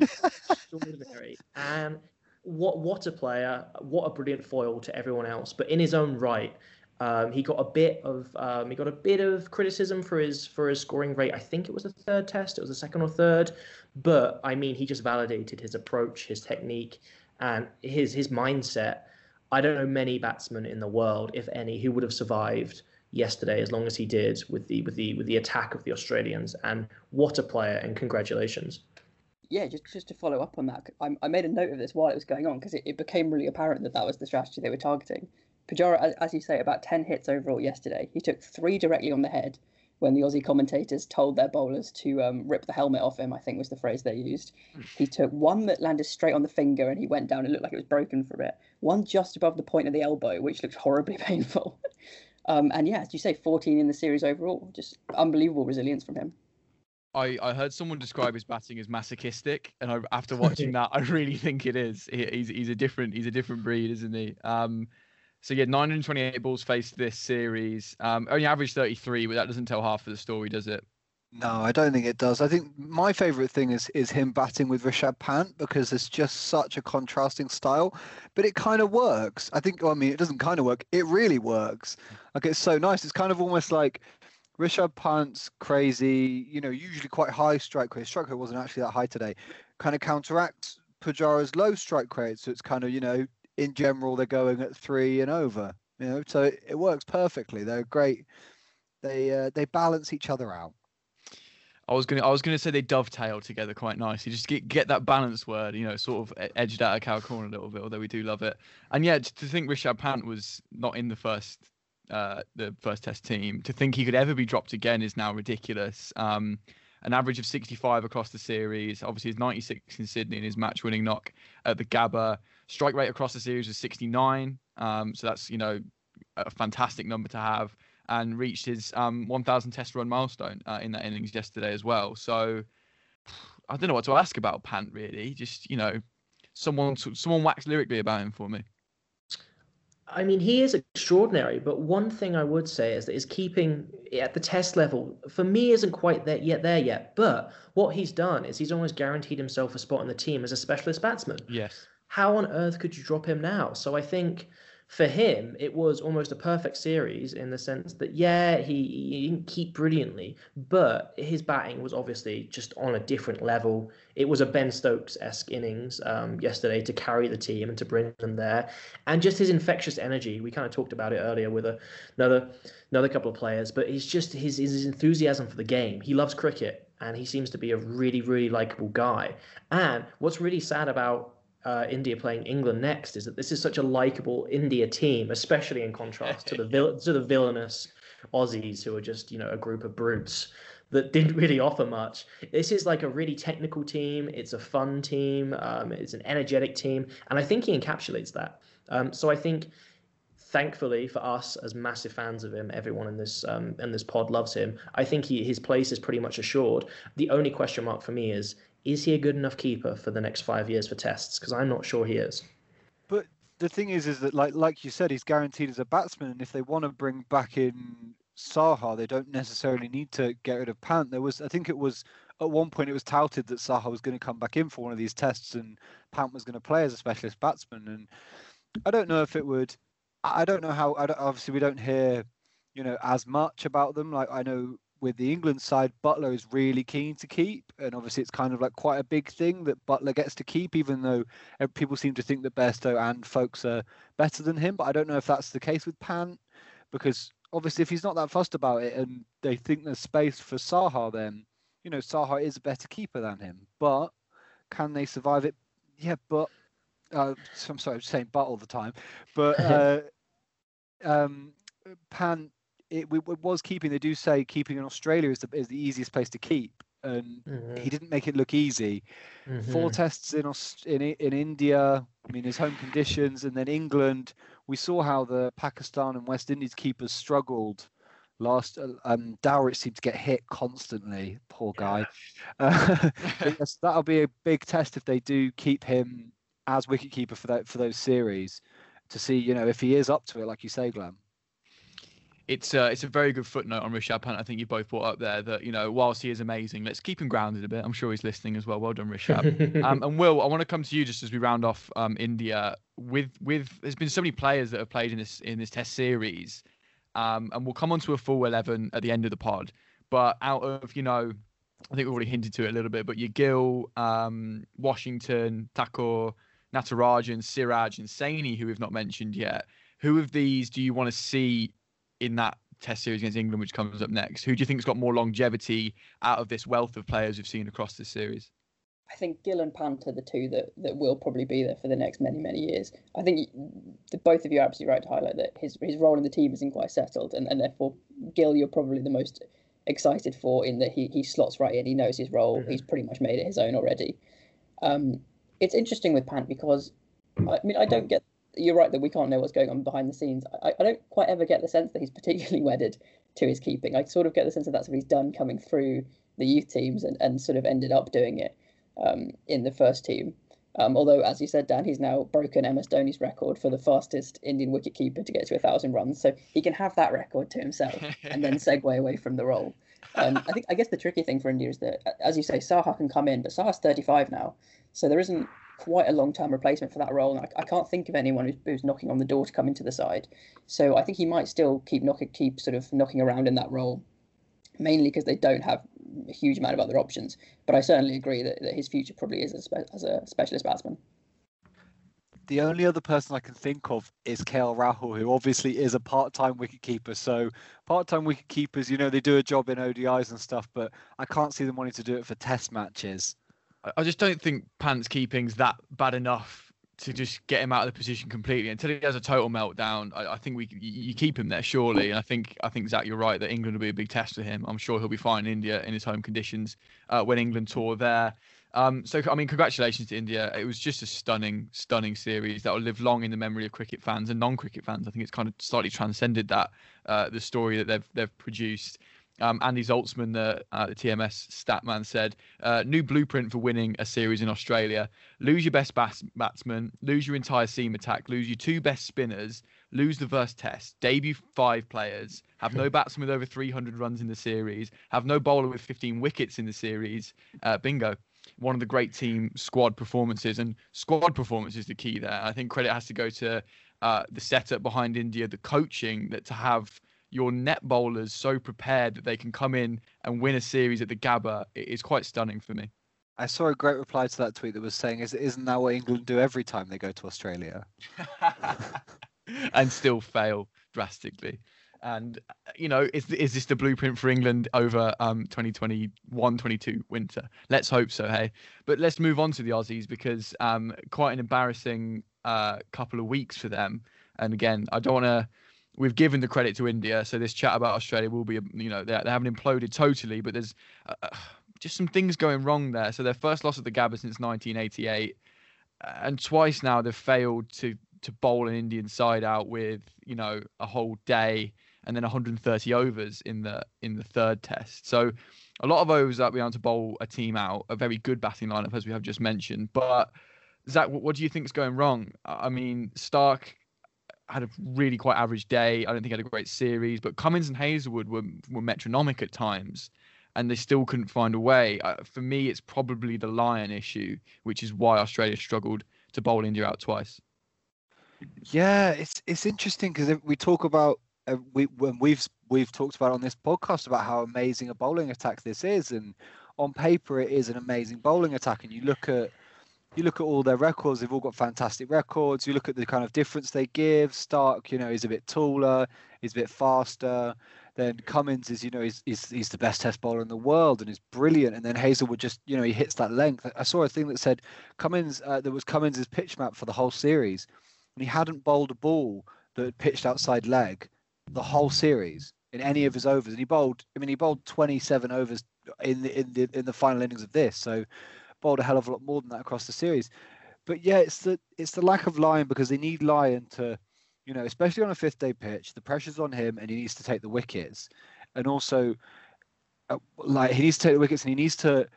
extraordinary. And what what a player! What a brilliant foil to everyone else. But in his own right, um, he got a bit of um, he got a bit of criticism for his for his scoring rate. I think it was the third test. It was the second or third. But I mean, he just validated his approach, his technique, and his his mindset. I don't know many batsmen in the world, if any, who would have survived yesterday as long as he did with the with the with the attack of the Australians. And what a player! And congratulations yeah, just just to follow up on that, I, I made a note of this while it was going on because it, it became really apparent that that was the strategy they were targeting. Pujara, as, as you say, about 10 hits overall yesterday. He took three directly on the head when the Aussie commentators told their bowlers to um, rip the helmet off him, I think was the phrase they used. <laughs> He took one that landed straight on the finger and he went down and looked like it was broken for a bit. One just above the point of the elbow, which looked horribly <laughs> painful. um, and yeah, as you say, 14 in the series overall. Just unbelievable resilience from him. I, I heard someone describe his batting as masochistic, and I, after watching <laughs> that, I really think it is. He, he's he's a different he's a different breed, isn't he? Um, so yeah, 928 balls faced this series. Um, only average 33, but that doesn't tell half of the story, does it? No, I don't think it does. I think my favourite thing is is him batting with Rishabh Pant because it's just such a contrasting style, but it kind of works. I think. Well, I mean, it doesn't kind of work. It really works. Like it's so nice. It's kind of almost like Rishabh Pant's crazy, you know, usually quite high strike rate. Strike rate wasn't actually that high today. Kind of counteracts Pujara's low strike rate. So it's kind of, you know, in general, they're going at three and over. You know, so it, it works perfectly. They're great. They uh, they balance each other out. I was gonna I was gonna say they dovetail together quite nicely. Just get get that balance word, you know, sort of edged out of cow corner a little bit. Although we do love it, and yeah, to think Rishabh Pant was not in the first uh, the first test team. To think he could ever be dropped again is now ridiculous. Um, an average of 65 across the series. Obviously, his 96 in Sydney and his match-winning knock at the Gabba. Strike rate across the series was 69. Um, so that's you know a fantastic number to have, and reached his um, 1,000 Test run milestone uh, in that innings yesterday as well. So I don't know what to ask about Pant really. Just you know, someone someone wax lyrically about him for me. I mean, he is extraordinary, but one thing I would say is that his keeping at the test level for me isn't quite there yet. There yet, but what he's done is he's almost guaranteed himself a spot in the team as a specialist batsman. Yes. How on earth could you drop him now? So I think for him, it was almost a perfect series in the sense that, yeah, he, he didn't keep brilliantly, but his batting was obviously just on a different level. It was a Ben Stokes esque innings um, yesterday to carry the team and to bring them there. And just his infectious energy. We kind of talked about it earlier with a, another another couple of players, but he's just his, his enthusiasm for the game. He loves cricket and he seems to be a really, really likable guy. And what's really sad about uh, India playing England next is that this is such a likable India team, especially in contrast to the <laughs> vil- to the villainous Aussies who are just you know a group of brutes that didn't really offer much. This is like a really technical team. It's a fun team. Um, it's an energetic team, and I think he encapsulates that. Um, so I think, thankfully for us as massive fans of him, everyone in this um, in this pod loves him. I think he, his place is pretty much assured. The only question mark for me is: is he a good enough keeper for the next five years for tests? Because I'm not sure he is. But the thing is, is that like like you said, he's guaranteed as a batsman, and if they want to bring back in Saha, they don't necessarily need to get rid of Pant. There was, I think it was at one point, it was touted that Saha was going to come back in for one of these tests, and Pant was going to play as a specialist batsman. And I don't know if it would. I don't know how. I don't, obviously, we don't hear, you know, as much about them. Like I know with the England side, Buttler is really keen to keep, and obviously it's kind of like quite a big thing that Buttler gets to keep, even though people seem to think that Bairstow and Foakes are better than him. But I don't know if that's the case with Pant, because obviously if he's not that fussed about it and they think there's space for Saha, then you know Saha is a better keeper than him. But can they survive it? Yeah, but uh, I'm sorry, I'm saying but all the time. But <laughs> uh, um, Pant, it, it, was keeping. They do say keeping in Australia is the, is the easiest place to keep, and mm-hmm. he didn't make it look easy. Mm-hmm. Four tests in in in India. I mean, his home conditions, and then England. We saw how the Pakistan and West Indies keepers struggled last. Uh, um, Dowrich seemed to get hit constantly. Poor guy. <laughs> Yeah. Uh, yes, that'll be a big test if they do keep him as wicketkeeper for that for those series to see, you know, if he is up to it, like you say, Glenn it's uh, it's a very good footnote on Rishabh Pant. I think you both brought up there that you know whilst he is amazing, let's keep him grounded a bit. I'm sure he's listening as well. Well done, Rishabh. <laughs> um, and Will, I want to come to you just as we round off um, India with with. There's been so many players that have played in this in this Test series, um, and we'll come on to a full eleven at the end of the pod. But out of you know, I think we've already hinted to it a little bit. But your Gill, um, Washington, Thakur, Natarajan, Siraj, and Saini, who we've not mentioned yet. Who of these do you want to see in that Test series against England, which comes up next? Who do you think's got more longevity out of this wealth of players we've seen across this series? I think Gill and Pant are the two that, that will probably be there for the next many, many years. I think the, both of you are absolutely right to highlight that his his role in the team isn't quite settled, and, and therefore Gill, you're probably the most excited for in that he, he slots right in, he knows his role, mm-hmm. he's pretty much made it his own already. Um, it's interesting with Pant because I mean I don't get you're right that we can't know what's going on behind the scenes. I, I don't quite ever get the sense that he's <laughs> particularly wedded to his keeping. I sort of get the sense that that's what he's done coming through the youth teams and, and sort of ended up doing it um, in the first team. Um, although, as you said, Dan, he's now broken MS Dhoni's record for the fastest Indian wicketkeeper to get to a thousand runs, so he can have that record to himself and then <laughs> segue away from the role. Um, I think I guess the tricky thing for India is that, as you say, Saha can come in, but Saha's 35 now, so there isn't quite a long term replacement for that role. And I, I can't think of anyone who's, who's, knocking on the door to come into the side. So I think he might still keep knocking, keep sort of knocking around in that role, mainly because they don't have a huge amount of other options. But I certainly agree that, that his future probably is as, as a specialist batsman. The only other person I can think of is KL Rahul, who obviously is a part-time wicketkeeper. So part-time wicketkeepers, you know, they do a job in ODIs and stuff, but I can't see them wanting to do it for Test matches. I just don't think Pants keeping's that bad enough to just get him out of the position completely until he has a total meltdown. I, I, think we you keep him there surely, and I think I think Zach, you're right that England will be a big test for him. I'm sure he'll be fine in India in his home conditions uh, when England tour there. Um, so I mean, congratulations to India. It was just a stunning, stunning series that will live long in the memory of cricket fans and non-cricket fans. I think it's kind of slightly transcended that uh, the story that they've they've produced. Um, Andy Zaltzman, the, uh, the TMS statman, said, uh, "New blueprint for winning a series in Australia: lose your best bats- batsman, lose your entire seam attack, lose your two best spinners, lose the first test, debut five players, have no <laughs> batsman with over 300 runs in the series, have no bowler with 15 wickets in the series. Uh, bingo." One of the great team squad performances, and squad performance is the key there. I think credit has to go to uh, the setup behind India, the coaching that to have your net bowlers so prepared that they can come in and win a series at the Gabba is quite stunning for me. I saw a great reply to that tweet that was saying, "Is isn't that what England do every time they go to Australia?" <laughs> and still fail drastically. And you know, is is this the blueprint for England over um 2021-22 winter? Let's hope so. Hey, but let's move on to the Aussies because um quite an embarrassing uh couple of weeks for them. And again, I don't want to we've given the credit to India. So this chat about Australia will be, you know, they, they haven't imploded totally, but there's uh, uh, just some things going wrong there. So their first loss at the Gabba since 1988, and twice now they've failed to to bowl an Indian side out with, you know, a whole day and then 130 overs in the in the third test. So a lot of overs that we want to bowl a team out, a very good batting lineup as we have just mentioned. But Zach, what do you think is going wrong? I mean, Starc had a really quite average day. I don't think he had a great series, but Cummins and Hazlewood were were metronomic at times, and they still couldn't find a way. Uh, for me, it's probably the Lyon issue, which is why Australia struggled to bowl India out twice. Yeah, it's it's interesting because we talk about uh, we when we've we've talked about on this podcast about how amazing a bowling attack this is, and on paper it is an amazing bowling attack. And you look at you look at all their records; they've all got fantastic records. You look at the kind of difference they give. Starc, you know, is a bit taller, he's a bit faster. Then Cummins is, you know, he's, he's he's the best test bowler in the world and is brilliant. And then Hazlewood just, you know, he hits that length. I saw a thing that said Cummins, uh, there was Cummins's pitch map for the whole series, and he hadn't bowled a ball that pitched outside leg the whole series in any of his overs, and he bowled. I mean, he bowled 27 overs in the in the in the final innings of this, so bowled a hell of a lot more than that across the series. But yeah, it's the it's the lack of Lyon because they need Lyon to, you know, especially on a fifth day pitch, the pressure's on him, and he needs to take the wickets, and also, uh, like he needs to take the wickets, and he needs to,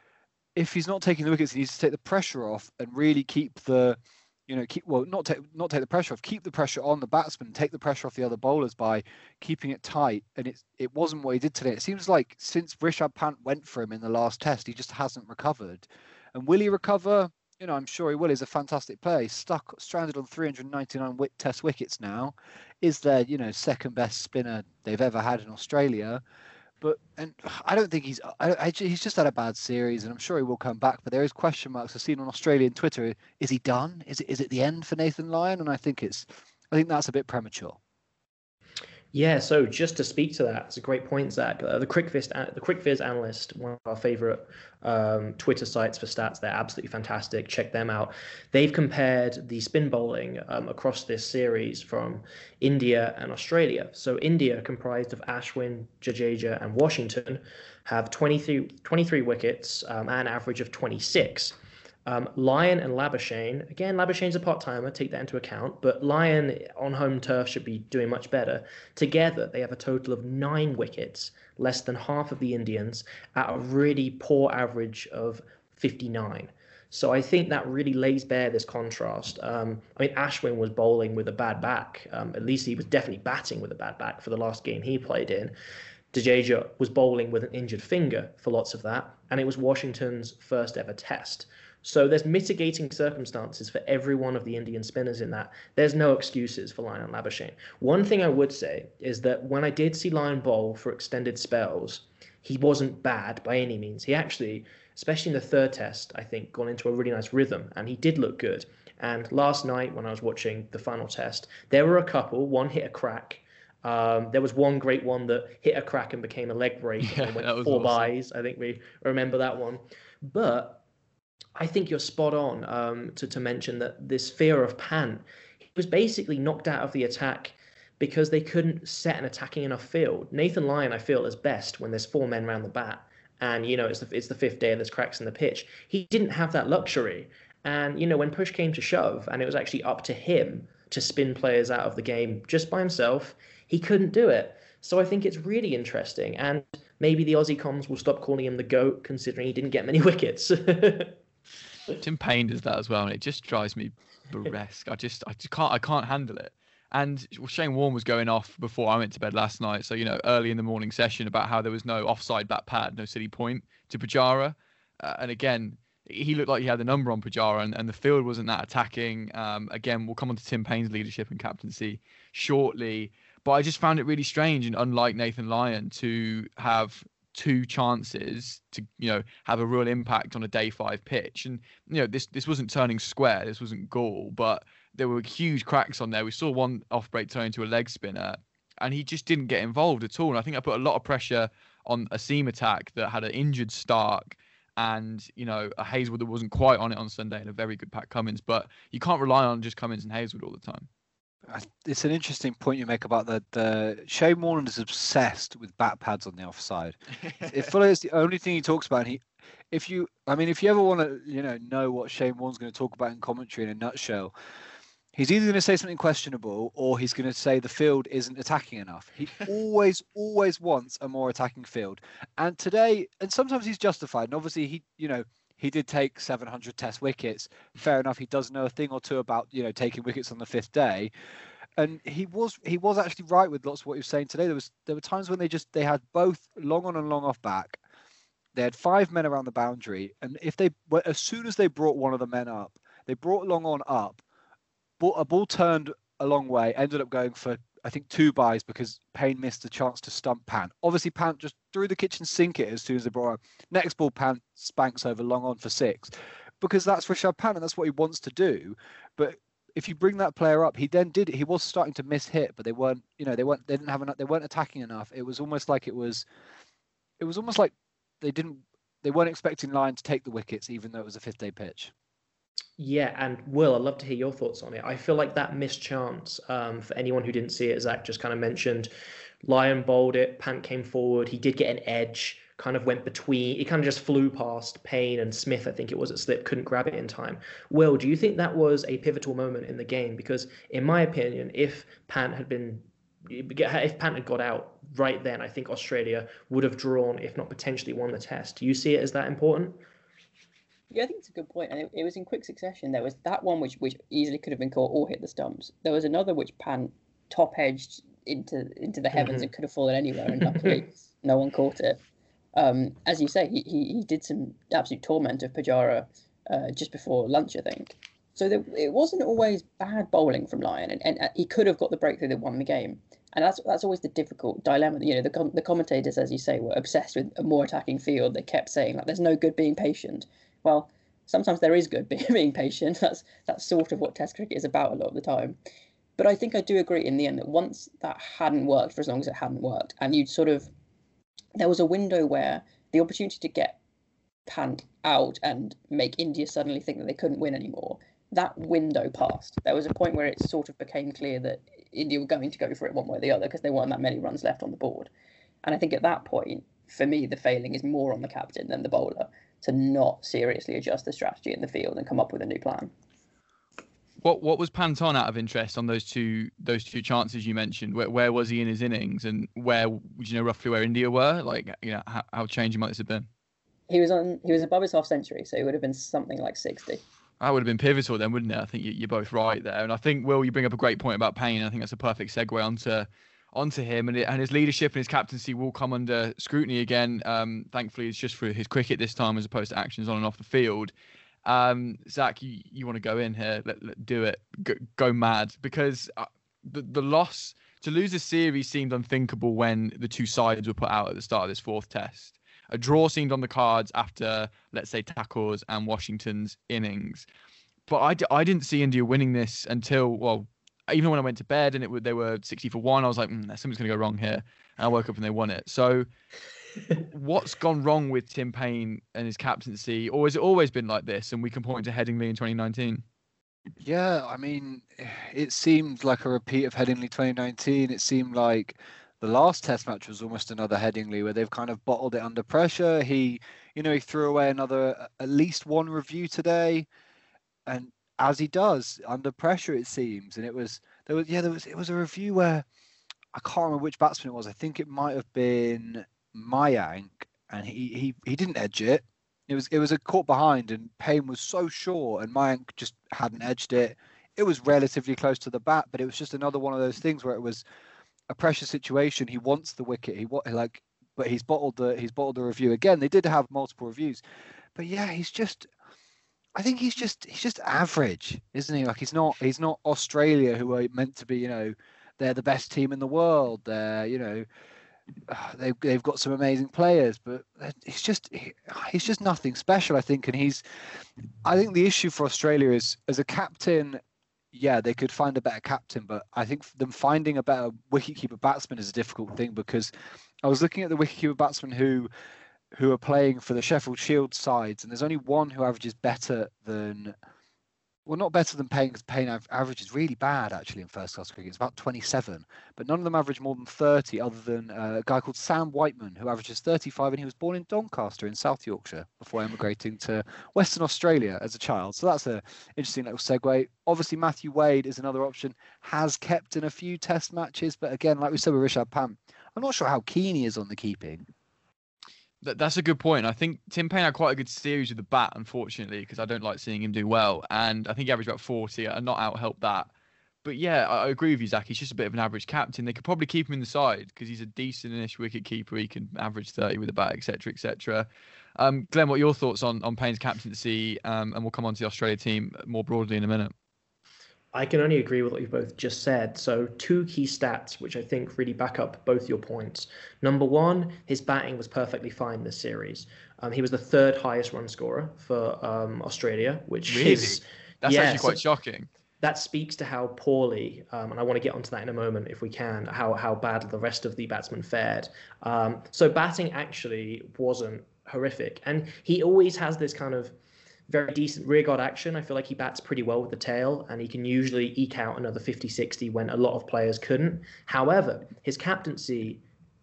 if he's not taking the wickets, he needs to take the pressure off and really keep the you know, keep well, not take not take the pressure off, keep the pressure on the batsman, take the pressure off the other bowlers by keeping it tight. And it it wasn't what he did today. It seems like since Rishabh Pant went for him in the last test, he just hasn't recovered. And will he recover? You know, I'm sure he will. He's a fantastic player. He's stuck stranded on 399 w- test wickets now. Is their you know second best spinner they've ever had in Australia. But and I don't think he's. I, I, he's just had a bad series, and I'm sure he will come back. But there is question marks. I've seen on Australian Twitter. Is he done? Is it is it the end for Nathan Lyon? And I think it's. I think that's a bit premature. Yeah, so just to speak to that, it's a great point, Zach. Uh, the CricViz, the CricViz analyst, one of our favorite um, Twitter sites for stats, they're absolutely fantastic. Check them out. They've compared the spin bowling um, across this series from India and Australia. So India, comprised of Ashwin, Jadeja, and Washington, have 23, 23 wickets um, and an average of 26. Um, Lyon and Labuschagne, again, Labuschagne's a part timer, take that into account, but Lyon on home turf should be doing much better. Together, they have a total of nine wickets, less than half of the Indians, at a really poor average of 59. So I think that really lays bare this contrast. Um, I mean, Ashwin was bowling with a bad back. Um, at least he was definitely batting with a bad back for the last game he played in. Jadeja was bowling with an injured finger for lots of that, and it was Washington's first ever test. So there's mitigating circumstances for every one of the Indian spinners in that. There's no excuses for Lyon and Labuschagne. One thing I would say is that when I did see Lyon bowl for extended spells, he wasn't bad by any means. He actually, especially in the third test, I think, gone into a really nice rhythm, and he did look good. And last night, when I was watching the final test, there were a couple. One hit a crack. Um, there was one great one that hit a crack and became a leg break <laughs> yeah, and went four awesome. byes. I think we remember that one. But I think you're spot on um, to, to mention that this fear of Pant, he was basically knocked out of the attack because they couldn't set an attacking enough field. Nathan Lyon, I feel, is best when there's four men around the bat, and you know it's the it's the fifth day and there's cracks in the pitch. He didn't have that luxury, and you know when push came to shove, and it was actually up to him to spin players out of the game just by himself, he couldn't do it. So I think it's really interesting, and maybe the Aussie comms will stop calling him the goat, considering he didn't get many <laughs> wickets. <laughs> Tim Paine does that as well, and it just drives me burlesque. I just, I just can't, I can't handle it. And Shane Warne was going off before I went to bed last night. So you know, early in the morning session about how there was no offside back pad, no silly point to Pujara, uh, and again, he looked like he had the number on Pujara, and, and the field wasn't that attacking. Um, again, we'll come on to Tim Paine's leadership and captaincy shortly, but I just found it really strange and unlike Nathan Lyon to have two chances to you know have a real impact on a day five pitch. And you know this this wasn't turning square this wasn't goal but there were huge cracks on there. We saw one off break turn into a leg spinner and he just didn't get involved at all. And i think i put a lot of pressure on a seam attack that had an injured Starc and you know a hazlewood that wasn't quite on it on sunday and a very good pat cummins. But you can't rely on just cummins and hazlewood all the time it's an interesting point you make about the the Shane Warne is obsessed with bat pads on the offside. <laughs> it follows the only thing he talks about. And he, if you, I mean, if you ever want to, you know, know what Shane Warne's going to talk about in commentary in a nutshell, he's either going to say something questionable or he's going to say the field isn't attacking enough. He <laughs> always, always wants a more attacking field. And today, and sometimes he's justified. And obviously, he, you know, he did take 700 test wickets. Fair enough. He does know a thing or two about you know taking wickets on the fifth day, and he was he was actually right with lots of what he was saying today. There was there were times when they just they had both long on and long off back. They had five men around the boundary, and if they as soon as they brought one of the men up, they brought long on up. A ball turned a long way, ended up going for I think two byes because Paine missed the chance to stump Pant. Obviously, Pant just threw the kitchen sink it as soon as they brought him. Next ball, Pant spanks over long on for six because that's Rishabh Pant and that's what he wants to do. But if you bring that player up, he then did. He was starting to miss hit, but they weren't. You know, they weren't. They didn't have enough. They weren't attacking enough. It was almost like it was. It was almost like they didn't. They weren't expecting Lyon to take the wickets, even though it was a fifth day pitch. Yeah, and Will, I'd love to hear your thoughts on it. I feel like that missed chance um, for anyone who didn't see it, Zach just kind of mentioned, Lyon bowled it, Pant came forward, he did get an edge, kind of went between, he kind of just flew past Paine and Smith, I think it was at slip, couldn't grab it in time. Will, do you think that was a pivotal moment in the game? Because in my opinion, if Pant had been if Pant had got out right then, I think Australia would have drawn, if not potentially won the test. Do you see it as that important? Yeah, I think it's a good point, and it, it, was in quick succession. There was that one which which easily could have been caught or hit the stumps. There was another which Pant top edged into into the heavens mm-hmm. and could have fallen anywhere, and luckily <laughs> no one caught it. Um, as you say, he, he, he did some absolute torment of Pujara uh, just before lunch, I think. So there, it wasn't always bad bowling from Lyon, and, and uh, he could have got the breakthrough that won the game. And that's that's always the difficult dilemma. You know, the the commentators, as you say, were obsessed with a more attacking field. They kept saying like, "There's no good being patient." Well, sometimes there is good <laughs> being patient. That's that's sort of what Test cricket is about a lot of the time. But I think I do agree in the end that once that hadn't worked for as long as it hadn't worked, and you'd sort of there was a window where the opportunity to get panned out and make India suddenly think that they couldn't win anymore. That window passed. There was a point where it sort of became clear that India were going to go for it one way or the other because there weren't that many runs left on the board. And I think at that point, for me, the failing is more on the captain than the bowler to not seriously adjust the strategy in the field and come up with a new plan. What what was Panton out of interest on those two those two chances you mentioned? Where where was he in his innings, and where would you know roughly where India were? Like you know how, how changing might this have been? He was on he was above his half century, so he would have been something like sixty. That would have been pivotal then, wouldn't it? I think you're both right there, and I think Will, you bring up a great point about Paine. I think that's a perfect segue onto onto him, and, it, and his leadership and his captaincy will come under scrutiny again. Um, thankfully, it's just for his cricket this time as opposed to actions on and off the field. Um, Zach, you, you want to go in here? Let, let do it. Go, go mad because uh, the the loss to lose a series seemed unthinkable when the two sides were put out at the start of this fourth test. A draw seemed on the cards after, let's say, Thakur's and Washington's innings. But I, I didn't see India winning this until, well, even when I went to bed and it they were 60 for one, I was like, mm, something's going to go wrong here. And I woke up and they won it. So, <laughs> what's gone wrong with Tim Paine and his captaincy, or has it always been like this? And we can point to Headingley in 2019. Yeah, I mean, it seemed like a repeat of Headingley 2019. It seemed like the last Test match was almost another Headingley where they've kind of bottled it under pressure. He, you know, he threw away another at least one review today, and as he does under pressure, it seems. And it was there was yeah there was it was a review where I can't remember which batsman it was. I think it might have been Mayank, and he he he didn't edge it. It was it was a caught behind, and Paine was so short, and Mayank just hadn't edged it. It was relatively close to the bat, but it was just another one of those things where it was a pressure situation. He wants the wicket. He what like, but he's bottled the he's bottled the review again. They did have multiple reviews, but yeah, he's just I think he's just he's just average, isn't he? Like he's not he's not Australia who are meant to be, you know, they're the best team in the world. They're, you know, ah, they've they've got some amazing players, but he's just he's just nothing special. I think, and he's I think the issue for Australia is as a captain. Yeah, they could find a better captain, but I think them finding a better wicketkeeper batsman is a difficult thing because I was looking at the wicketkeeper batsman who who are playing for the Sheffield Shield sides, and there's only one who averages better than well, not better than Paine because Paine av- average is really bad actually in first class cricket. It's about 27, but none of them average more than 30, other than uh, a guy called Sam Whiteman who averages 35, and he was born in Doncaster in South Yorkshire before emigrating to Western Australia as a child. So that's a interesting little segue. Obviously, Matthew Wade is another option. Has kept in a few Test matches, but again, like we said with Rishabh Pant, I'm not sure how keen he is on the keeping. That, that's a good point. I think Tim Paine had quite a good series with the bat, unfortunately, because I don't like seeing him do well. And I think he averaged about 40, and not out help that. But yeah, I, I agree with you, Zach. He's just a bit of an average captain. They could probably keep him in the side because he's a decent-ish wicket keeper. He can average 30 with the bat, etc., etc. Um, Glenn, what are your thoughts on on Paine's captaincy? Um, and we'll come on to the Australia team more broadly in a minute. I can only agree with what you both just said. So, two key stats which I think really back up both your points. Number one, his batting was perfectly fine this series. Um, he was the third highest run scorer for um, Australia, which really? is that's yeah, actually quite so shocking. That speaks to how poorly, um, and I want to get onto that in a moment if we can, how how bad the rest of the batsmen fared. Um, so batting actually wasn't horrific, and he always has this kind of very decent rearguard action. I feel like he bats pretty well with the tail and he can usually eke out another 50 60 when a lot of players couldn't. However, his captaincy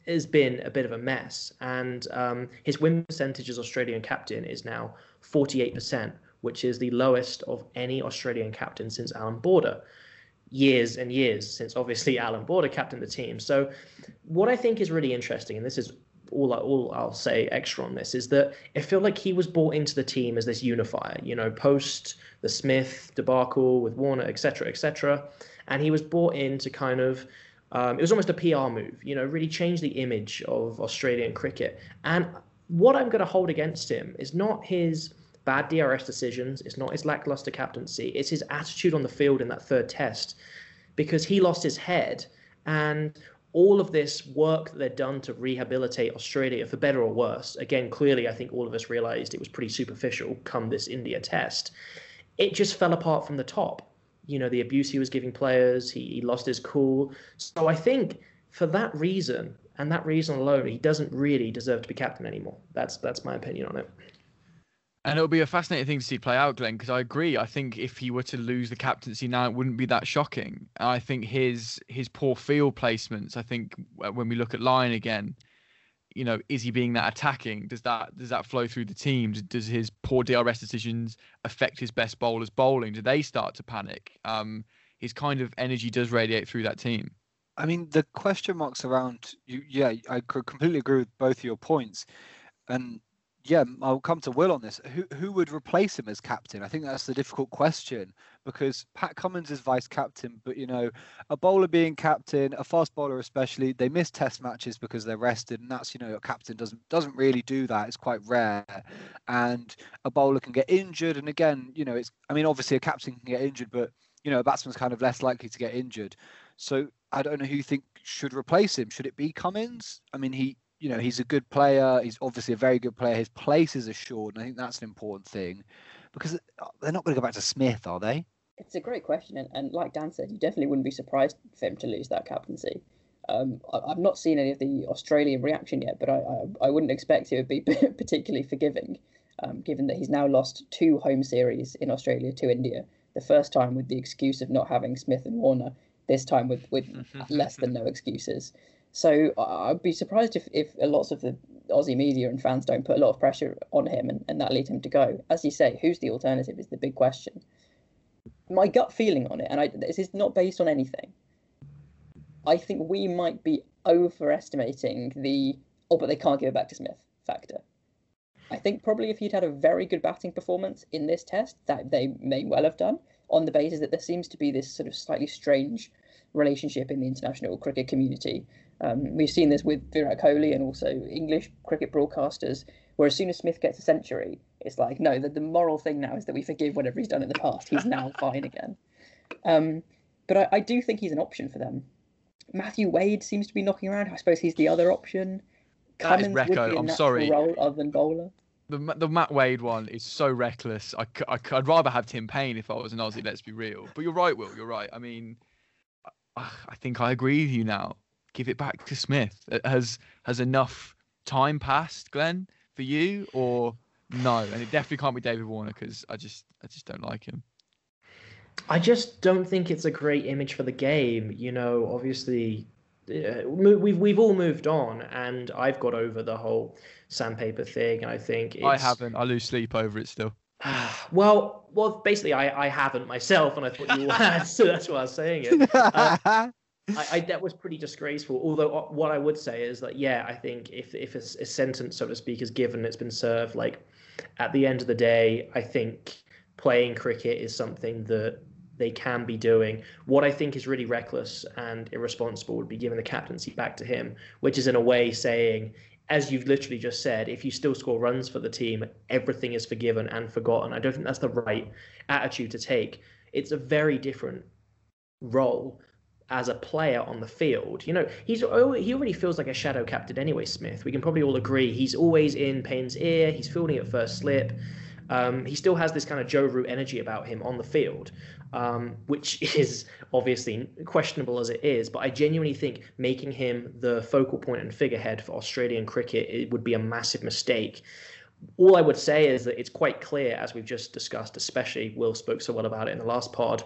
has been a bit of a mess and um, his win percentage as Australian captain is now 48%, which is the lowest of any Australian captain since Alan Border. Years and years since obviously <laughs> Alan Border captained the team. So, what I think is really interesting, and this is all all I'll say extra on this is that it felt like he was brought into the team as this unifier. You know, post the Smith debacle with Warner, etc., etc., and he was brought in to kind of. Um, it was almost a PR move, you know, really change the image of Australian cricket. And what I'm going to hold against him is not his bad DRS decisions, it's not his lackluster captaincy, it's his attitude on the field in that third test, because he lost his head. And all of this work that they'd done to rehabilitate Australia, for better or worse, again, clearly, I think all of us realized it was pretty superficial come this India test. It just fell apart from the top. You know, the abuse he was giving players, he, he lost his cool. So I think for that reason, and that reason alone, he doesn't really deserve to be captain anymore. That's that's my opinion on it. And it'll be a fascinating thing to see play out, Glenn, because I agree. I think if he were to lose the captaincy now, it wouldn't be that shocking. I think his his poor field placements. I think when we look at Lyon again, you know, is he being that attacking? Does that does that flow through the team? Does his poor DRS decisions affect his best bowlers bowling? Do they start to panic? Um, his kind of energy does radiate through that team. I mean, the question marks around you. Yeah, I could completely agree with both of your points, and yeah, I'll come to Will on this. Who who would replace him as captain? I think that's the difficult question because Pat Cummins is vice captain, but you know, a bowler being captain, a fast bowler especially, they miss test matches because they're rested, and that's you know, a captain doesn't doesn't really do that. It's quite rare, and a bowler can get injured, and again, you know, it's I mean, obviously a captain can get injured, but you know, a batsman's kind of less likely to get injured. So I don't know who you think should replace him. Should it be Cummins? I mean, he you know, he's a good player. He's obviously a very good player. His place is assured, and I think that's an important thing because uh, they're not going to go back to Smith, are they? It's a great question, and, and like Dan said, you definitely wouldn't be surprised for him to lose that captaincy. Um, I, have not seen any of the Australian reaction yet, but I, I, I wouldn't expect it would be <laughs> particularly forgiving, um, given that he's now lost two home series in Australia to India. The first time with the excuse of not having Smith and Warner, this time with, with <laughs> less than no excuses. So I'd be surprised if, if lots of the Aussie media and fans don't put a lot of pressure on him and, and that lead him to go. As you say, who's the alternative is the big question. My gut feeling on it, and I, this is not based on anything, I think we might be overestimating the, oh, but they can't give it back to Smith factor. I think probably if he'd had a very good batting performance in this test, that they may well have done, on the basis that there seems to be this sort of slightly strange relationship in the international cricket community um, we've seen this with Virat Kohli and also English cricket broadcasters, where as soon as Smith gets a century, it's like, no, the, the moral thing now is that we forgive whatever he's done in the past. He's now <laughs> fine again. Um, but I, I, do think he's an option for them. Matthew Wade seems to be knocking around. I suppose he's the other option. Cummins that is Recco. I'm sorry. Role other than bowler. The, the Matt Wade one is so reckless. I, I, I'd rather have Tim Paine if I was an Aussie, let's be real. But you're right, Will. You're right. I mean, I, I think I agree with you now give it back to Smith? Uh, has has enough time passed, Glenn, for you, or no? And it definitely can't be David Warner because I just I just don't like him. I just don't think it's a great image for the game. You know, obviously, uh, we've we've all moved on, and I've got over the whole sandpaper thing. And I think I haven't. I lose sleep over it still. <sighs> well, well, basically, I, I haven't myself, and I thought you <laughs> had, so that's why I was saying it. Uh, <laughs> I, I, that was pretty disgraceful. Although uh, what I would say is that yeah, I think if if a, a sentence, so to speak, is given, it's been served. Like at the end of the day, I think playing cricket is something that they can be doing. What I think is really reckless and irresponsible would be giving the captaincy back to him, which is in a way saying, as you've literally just said, if you still score runs for the team, everything is forgiven and forgotten. I don't think that's the right attitude to take. It's a very different role as a player on the field. You know, he's he already feels like a shadow captain anyway. Smith, we can probably all agree. He's always in Paine's ear. He's fielding at first slip. Um, he still has this kind of Joe Root energy about him on the field, um, which <laughs> is obviously questionable as it is. But I genuinely think making him the focal point and figurehead for Australian cricket it would be a massive mistake. All I would say is that it's quite clear, as we've just discussed, especially Will spoke so well about it in the last pod,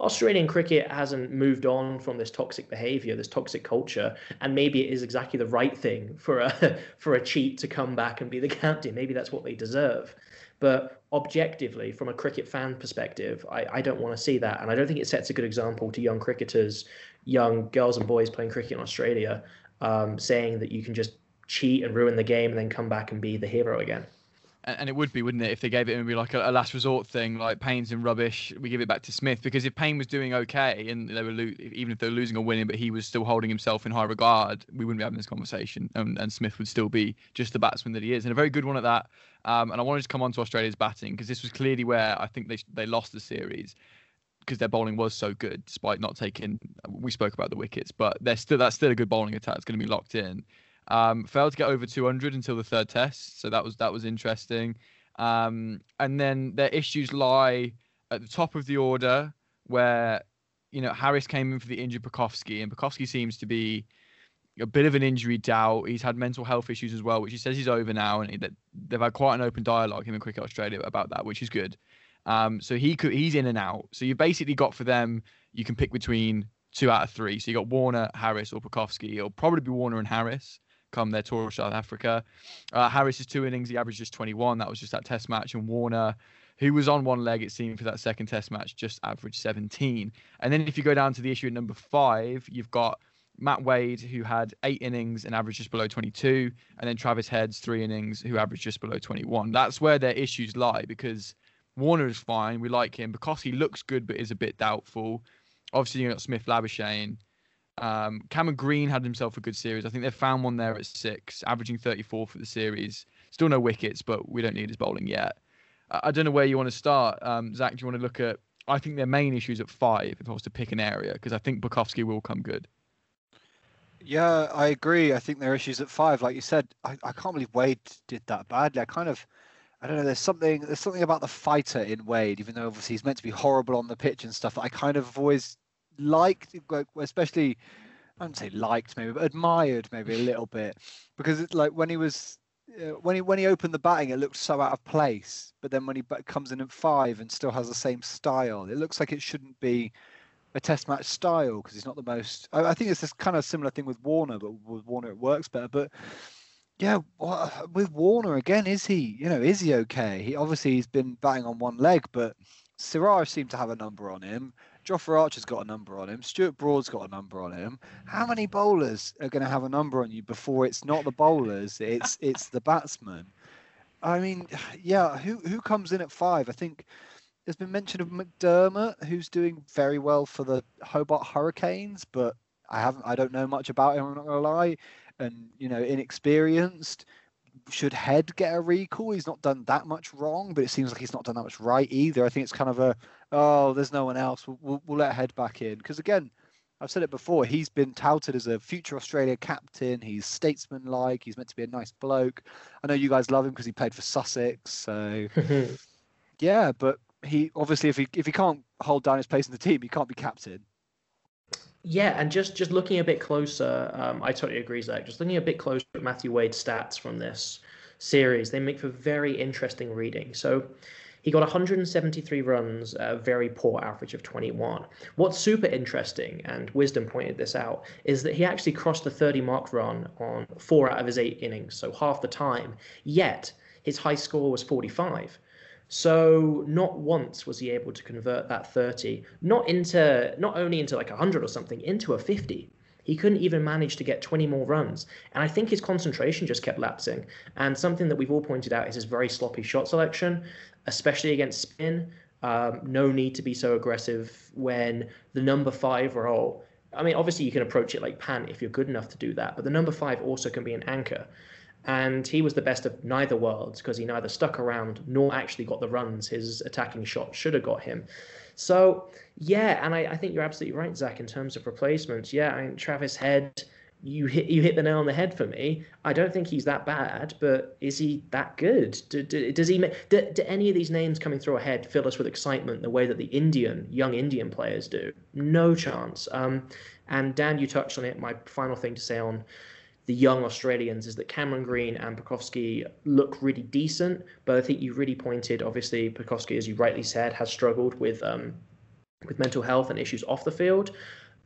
Australian cricket hasn't moved on from this toxic behaviour, this toxic culture, and maybe it is exactly the right thing for a <laughs> for a cheat to come back and be the captain. Maybe that's what they deserve. But objectively, from a cricket fan perspective, I, I don't want to see that, and I don't think it sets a good example to young cricketers, young girls and boys playing cricket in Australia, um, saying that you can just cheat and ruin the game and then come back and be the hero again and, it would be, wouldn't it, if they gave it maybe like a, last resort thing, like Paine's in rubbish, we give it back to Smith. Because if Paine was doing okay and they were lo- even if they were losing or winning, but he was still holding himself in high regard, we wouldn't be having this conversation, and, and Smith would still be just the batsman that he is, and a very good one at that. Um, and I wanted to come on to Australia's batting because this was clearly where I think they they lost the series because their bowling was so good, despite not taking. We spoke about the wickets, but they're still that's still a good bowling attack. It's going to be locked in. Um, failed to get over 200 until the third test, so that was that was interesting. Um, and then their issues lie at the top of the order, where you know Harris came in for the injured Pucovski, and Pucovski seems to be a bit of an injury doubt. He's had mental health issues as well, which he says he's over now, and that they've had quite an open dialogue him and Cricket Australia about that, which is good. Um, so he could he's in and out. So you basically got for them, you can pick between two out of three. So you got Warner, Harris, or Pucovski. It'll probably be Warner and Harris come their tour of South Africa. Uh, Harris's two innings, he averaged just 21. That was just that test match. And Warner, who was on one leg, it seemed, for that second test match, just averaged 17. And then if you go down to the issue at number five, you've got Matt Wade, who had eight innings and averaged just below 22. And then Travis Head's three innings, who averaged just below 21. That's where their issues lie because Warner is fine. We like him. because he looks good, but is a bit doubtful. Obviously, you've got Smith Labuschagne um, Cameron Green had himself a good series. I think they found one there at six, averaging 34 for the series. Still no wickets, but we don't need his bowling yet. I, I don't know where you want to start. Um, Zach, do you want to look at? I think their main issues at five, if I was to pick an area, because I think Pucovski will come good. Yeah, I agree. I think their issues at five, like you said, I, I can't believe Wade did that badly. I kind of, I don't know. There's something there's something about the fighter in Wade, even though obviously he's meant to be horrible on the pitch and stuff. I kind of always liked, especially I wouldn't say liked maybe, but admired maybe a <laughs> little bit because it's like when he was uh, when he when he opened the batting, it looked so out of place. But then when he comes in at five and still has the same style, it looks like it shouldn't be a test match style because he's not the most. I, I, think it's this kind of similar thing with Warner, but with Warner it works better. But yeah, with Warner again, is he? You know, is he okay? He obviously he's been batting on one leg, but Siraj seemed to have a number on him. Jofra Archer's got a number on him. Stuart Broad's got a number on him. How many bowlers are going to have a number on you before it's not the bowlers, it's <laughs> it's the batsmen? I mean, yeah, who who comes in at five? I think there's been mention of McDermott, who's doing very well for the Hobart Hurricanes, but I haven't, I don't know much about him. I'm not gonna lie, and you know, inexperienced should Head get a recall? He's not done that much wrong, but it seems like he's not done that much right either. I think it's kind of a, oh, there's no one else. We'll, we'll, we'll let Head back in. Because again, I've said it before, he's been touted as a future Australia captain. He's statesman-like. He's meant to be a nice bloke. I know you guys love him because he played for Sussex. So, <laughs> yeah, but he obviously, if he if he can't hold down his place in the team, he can't be captain. Yeah, and just just looking a bit closer, um, I totally agree, Zach. Just looking a bit closer at Matthew Wade's stats from this series, they make for very interesting reading. So He got 173 runs, a very poor average of 21. What's super interesting, and Wisden pointed this out, is that he actually crossed the 30 mark run on four out of his eight innings, so half the time. Yet his high score was 45. So not once was he able to convert that 30, not into not only into like 100 or something, into a 50. He couldn't even manage to get 20 more runs. And I think his concentration just kept lapsing. And something that we've all pointed out is his very sloppy shot selection, especially against spin. Um, no need to be so aggressive when the number five role. I mean, obviously you can approach it like Pant if you're good enough to do that, but the number five also can be an anchor. And he was the best of neither worlds because he neither stuck around nor actually got the runs his attacking shot should have got him. So yeah, and I, I think you're absolutely right, Zach, in terms of replacements. Yeah, I mean Travis Head, you hit you hit the nail on the head for me. I don't think he's that bad, but is he that good? Do, do, does he? Do, do any of these names coming through a head fill us with excitement the way that the Indian young Indian players do? No chance. Um, and Dan, you touched on it. My final thing to say on the young Australians is that Cameron Green and Pucovski look really decent, but I think you really pointed, obviously, Pucovski, as you rightly said, has struggled with um, with mental health and issues off the field.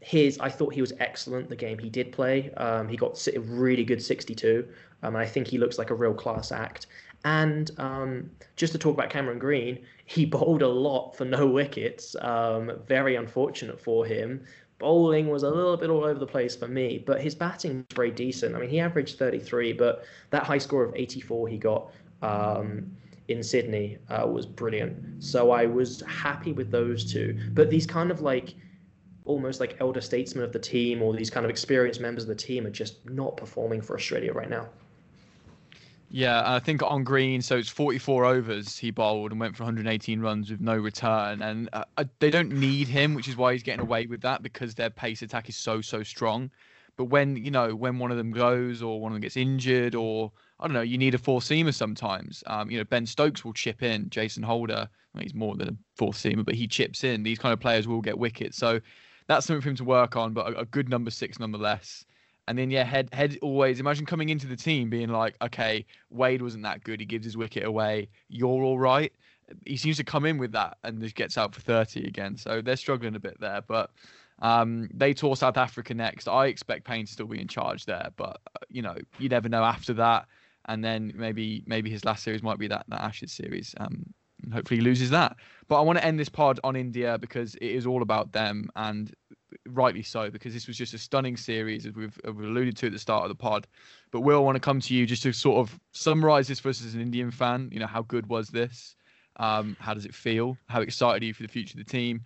His, I thought he was excellent the game he did play. Um, he got a really good 62. Um, I think he looks like a real class act. And um, just to talk about Cameron Green, he <laughs> bowled a lot for no wickets. Um, very unfortunate for him bowling was a little bit all over the place for me, but his batting was very decent. I mean, he averaged 33, but that high score of 84 he got um, in Sydney uh, was brilliant. So I was happy with those two. But these kind of like almost like elder statesmen of the team or these kind of experienced members of the team are just not performing for Australia right now. Yeah, I think on green, so it's 44 overs he bowled and went for 118 runs with no return. And uh, they don't need him, which is why he's getting away with that because their pace attack is so, so strong. But when, you know, when one of them goes or one of them gets injured or, I don't know, you need a four seamer sometimes. Um, you know, Ben Stokes will chip in, Jason Holder, well, he's more than a four seamer, but he chips in. These kind of players will get wickets. So that's something for him to work on, but a, a good number six nonetheless. And then yeah, head head always imagine coming into the team being like, okay, Wade wasn't that good. He gives his wicket away. You're all right. He seems to come in with that and just gets out for 30 again. So they're struggling a bit there, but um, they tour South Africa next. I expect Paine to still be in charge there, but uh, you know, you never know after that. And then maybe maybe his last series might be that that Ashes series. Um, hopefully he loses that. But I want to end this pod on India because it is all about them and rightly so because this was just a stunning series as we've, we've alluded to at the start of the pod. But Will, I want to come to you just to sort of summarize this for us as an Indian fan. You know, how good was this? Um, how does it feel? How excited are you for the future of the team?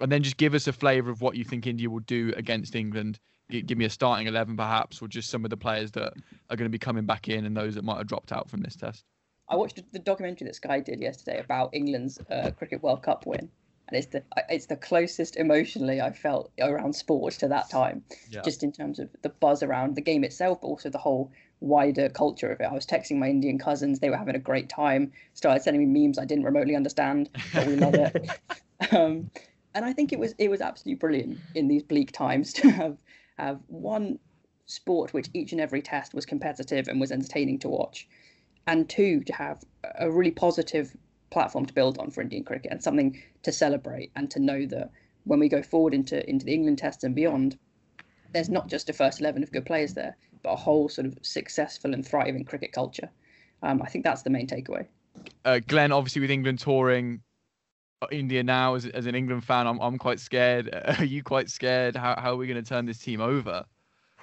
And then just give us a flavour of what you think India will do against England. Give me a starting 11 perhaps, or just some of the players that are going to be coming back in and those that might have dropped out from this test. I watched the documentary that Sky did yesterday about England's uh, Cricket World Cup win, and it's the it's the closest emotionally I felt around sport to that time, yeah. just in terms of the buzz around the game itself, but also the whole wider culture of it. I was texting my Indian cousins; they were having a great time. Started sending me memes I didn't remotely understand, but we love it. <laughs> um, and I think it was it was absolutely brilliant in these bleak times to have have one sport which each and every test was competitive and was entertaining to watch and two to have a really positive platform to build on for Indian cricket and something to celebrate and to know that when we go forward into into the England test and beyond, there's not just a first eleven of good players there, but a whole sort of successful and thriving cricket culture. Um, I think that's the main takeaway. Uh, Glenn, obviously with England touring, uh, India now as, as an England fan, I'm I'm quite scared. <laughs> Are you quite scared? How how are we going to turn this team over?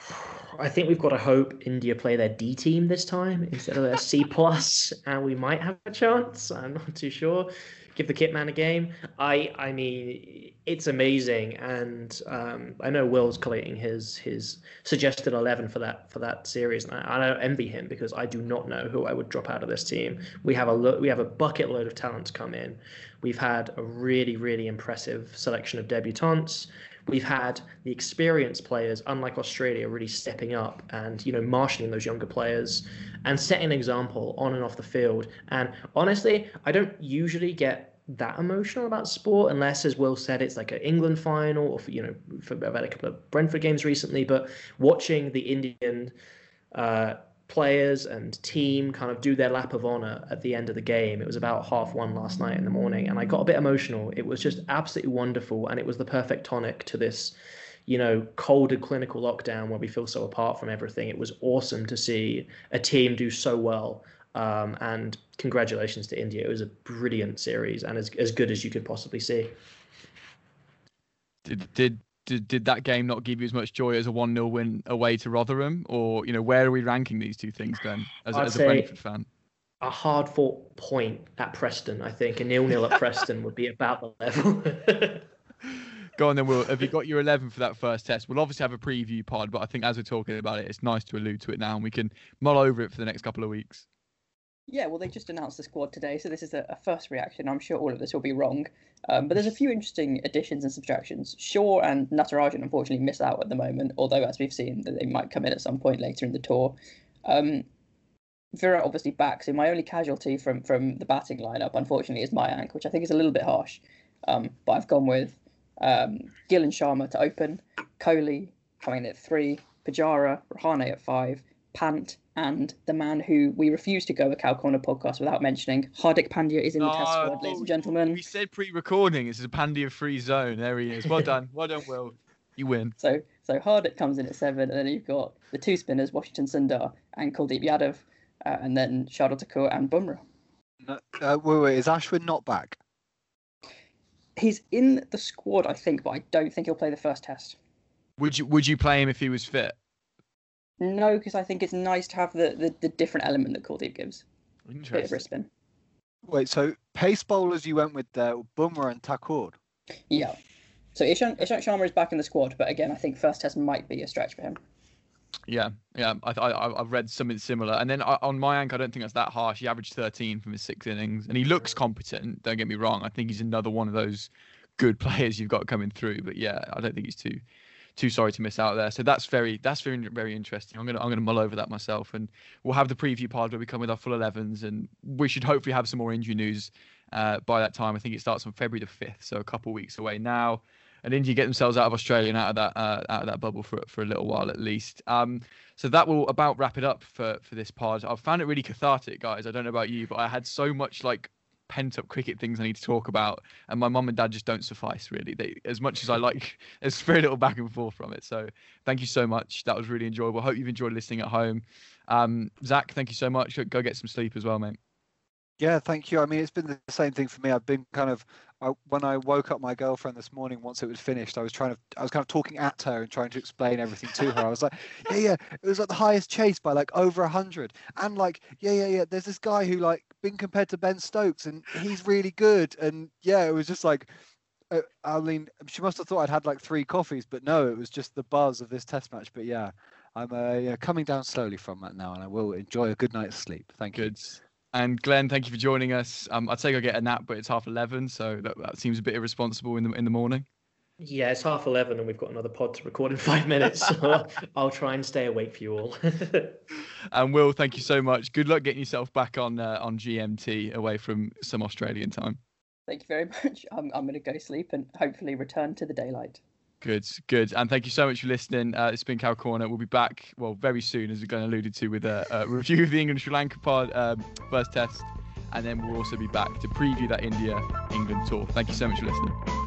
<sighs> <laughs> I think we've got to hope India play their D team this time instead of their C <laughs> plus, and we might have a chance. I'm not too sure. Give the kit man a game. I I mean, it's amazing, and um, I know Will's collating his his suggested eleven for that for that series, and I, I don't envy him because I do not know who I would drop out of this team. We have a lo- we have a bucket load of talents come in. We've had a really really impressive selection of debutantes we've had the experienced players, unlike Australia, really stepping up and you know marshalling those younger players and setting an example on and off the field. And honestly, I don't usually get that emotional about sport unless, as Will said, it's like an England final or for, you know, for, I've had a couple of Brentford games recently. But watching the Indian uh, players and team kind of do their lap of honor at the end of the game. It was about half one last night in the morning, and I got a bit emotional. It was just absolutely wonderful, and it was the perfect tonic to this, you know, cold and clinical lockdown where we feel so apart from everything. It was awesome to see a team do so well. Um, and congratulations to India. It was a brilliant series and as, as good as you could possibly see. Did, did did, did that game not give you as much joy as a 1 0 win away to Rotherham? Or, you know, where are we ranking these two things then as, as a Brentford fan? A hard fought point at Preston, I think. A nil nil at Preston would be about the level. <laughs> Go on then, Will. Have you got your 11 for that first test? We'll obviously have a preview pod, but I think as we're talking about it, it's nice to allude to it now and we can mull over it for the next couple of weeks. Yeah, well, they just announced the squad today, so this is a, a first reaction. I'm sure all of this will be wrong, um, but there's a few interesting additions and subtractions. Shaw and Natarajan unfortunately miss out at the moment, although as we've seen, they might come in at some point later in the tour. Um, Virat obviously back, so my only casualty from from the batting lineup, unfortunately, is Mayank, which I think is a little bit harsh. Um, but I've gone with um, Gill and Sharma to open, Kohli coming in at three, Pujara, Rahane at five, Pant, and the man who we refuse to go a Cow Corner podcast without mentioning, Hardik Pandya is in the test squad, ladies and gentlemen. We said pre-recording, this is a Pandya free zone. There he is. Well done. well done, Will. You win. So so Hardik comes in at seven, and then you've got the two spinners, Washington Sundar and Kuldeep Yadav, uh, and then Shardul Thakur and Bumrah. No, uh, wait, wait, is Ashwin not back? He's in the squad, I think, but I don't think he'll play the first test. Would you Would you play him if he was fit? No, because I think it's nice to have the, the, the different element that Kuldeep gives. Interesting. Bit of. Wait, so pace bowlers you went with there, Bumrah and Thakur. Yeah. So Ishant, Ishant Sharma is back in the squad, but again, I think first test might be a stretch for him. Yeah, yeah, I, I, I've read something similar. And then uh, on Mayank, I don't think that's that harsh. He averaged 13 from his six innings, and he looks competent. Don't get me wrong. I think he's another one of those good <laughs> players you've got coming through. But yeah, I don't think he's too too sorry to miss out there. So that's very that's very very interesting. I'm gonna I'm gonna mull over that myself, and we'll have the preview pod where we come with our full 11s, and we should hopefully have some more injury news uh, by that time. I think it starts on February the 5th, so a couple weeks away now. And India get themselves out of Australia and out of that uh, out of that bubble for for a little while at least. Um, so that will about wrap it up for for this pod. I've found it really cathartic, guys. I don't know about you, but I had so much like pent up cricket things I need to talk about, and my mum and dad just don't suffice really. They, as much as I like, <laughs> there's very little back and forth from it. So thank you so much. That was really enjoyable. Hope you've enjoyed listening at home. Um, Zach, thank you so much. Go get some sleep as well, mate. Yeah, thank you. I mean, it's been the same thing for me. I've been kind of I, when I woke up my girlfriend this morning. Once it was finished, I was trying to I was kind of talking at her and trying to explain everything to her. I was like, yeah, yeah, it was like the highest chase by like over a hundred, and like, yeah, yeah, yeah. There's this guy who like been compared to Ben Stokes, and he's really good. And yeah, it was just like. Uh, I mean, she must have thought I'd had like three coffees, but no, it was just the buzz of this test match. But yeah, I'm uh, yeah, coming down slowly from that now, and I will enjoy a good night's sleep. Thank you. And Glenn, thank you for joining us. Um, I'd say I get a nap, but it's half eleven, so that, that seems a bit irresponsible in the in the morning. Yeah, it's half eleven, and we've got another pod to record in five minutes. So <laughs> I'll try and stay awake for you all. <laughs> and Will, thank you so much. Good luck getting yourself back on uh, on GMT away from some Australian time. Thank you very <laughs> much. I'm I'm going to go sleep and hopefully return to the daylight. Good, good. And thank you so much for listening. Uh, it's been Cow Corner. We'll be back, well, very soon, as we're going to alluded to, with a, a review of the England Sri Lanka pod, um, first test. And then we'll also be back to preview that India England tour. Thank you so much for listening.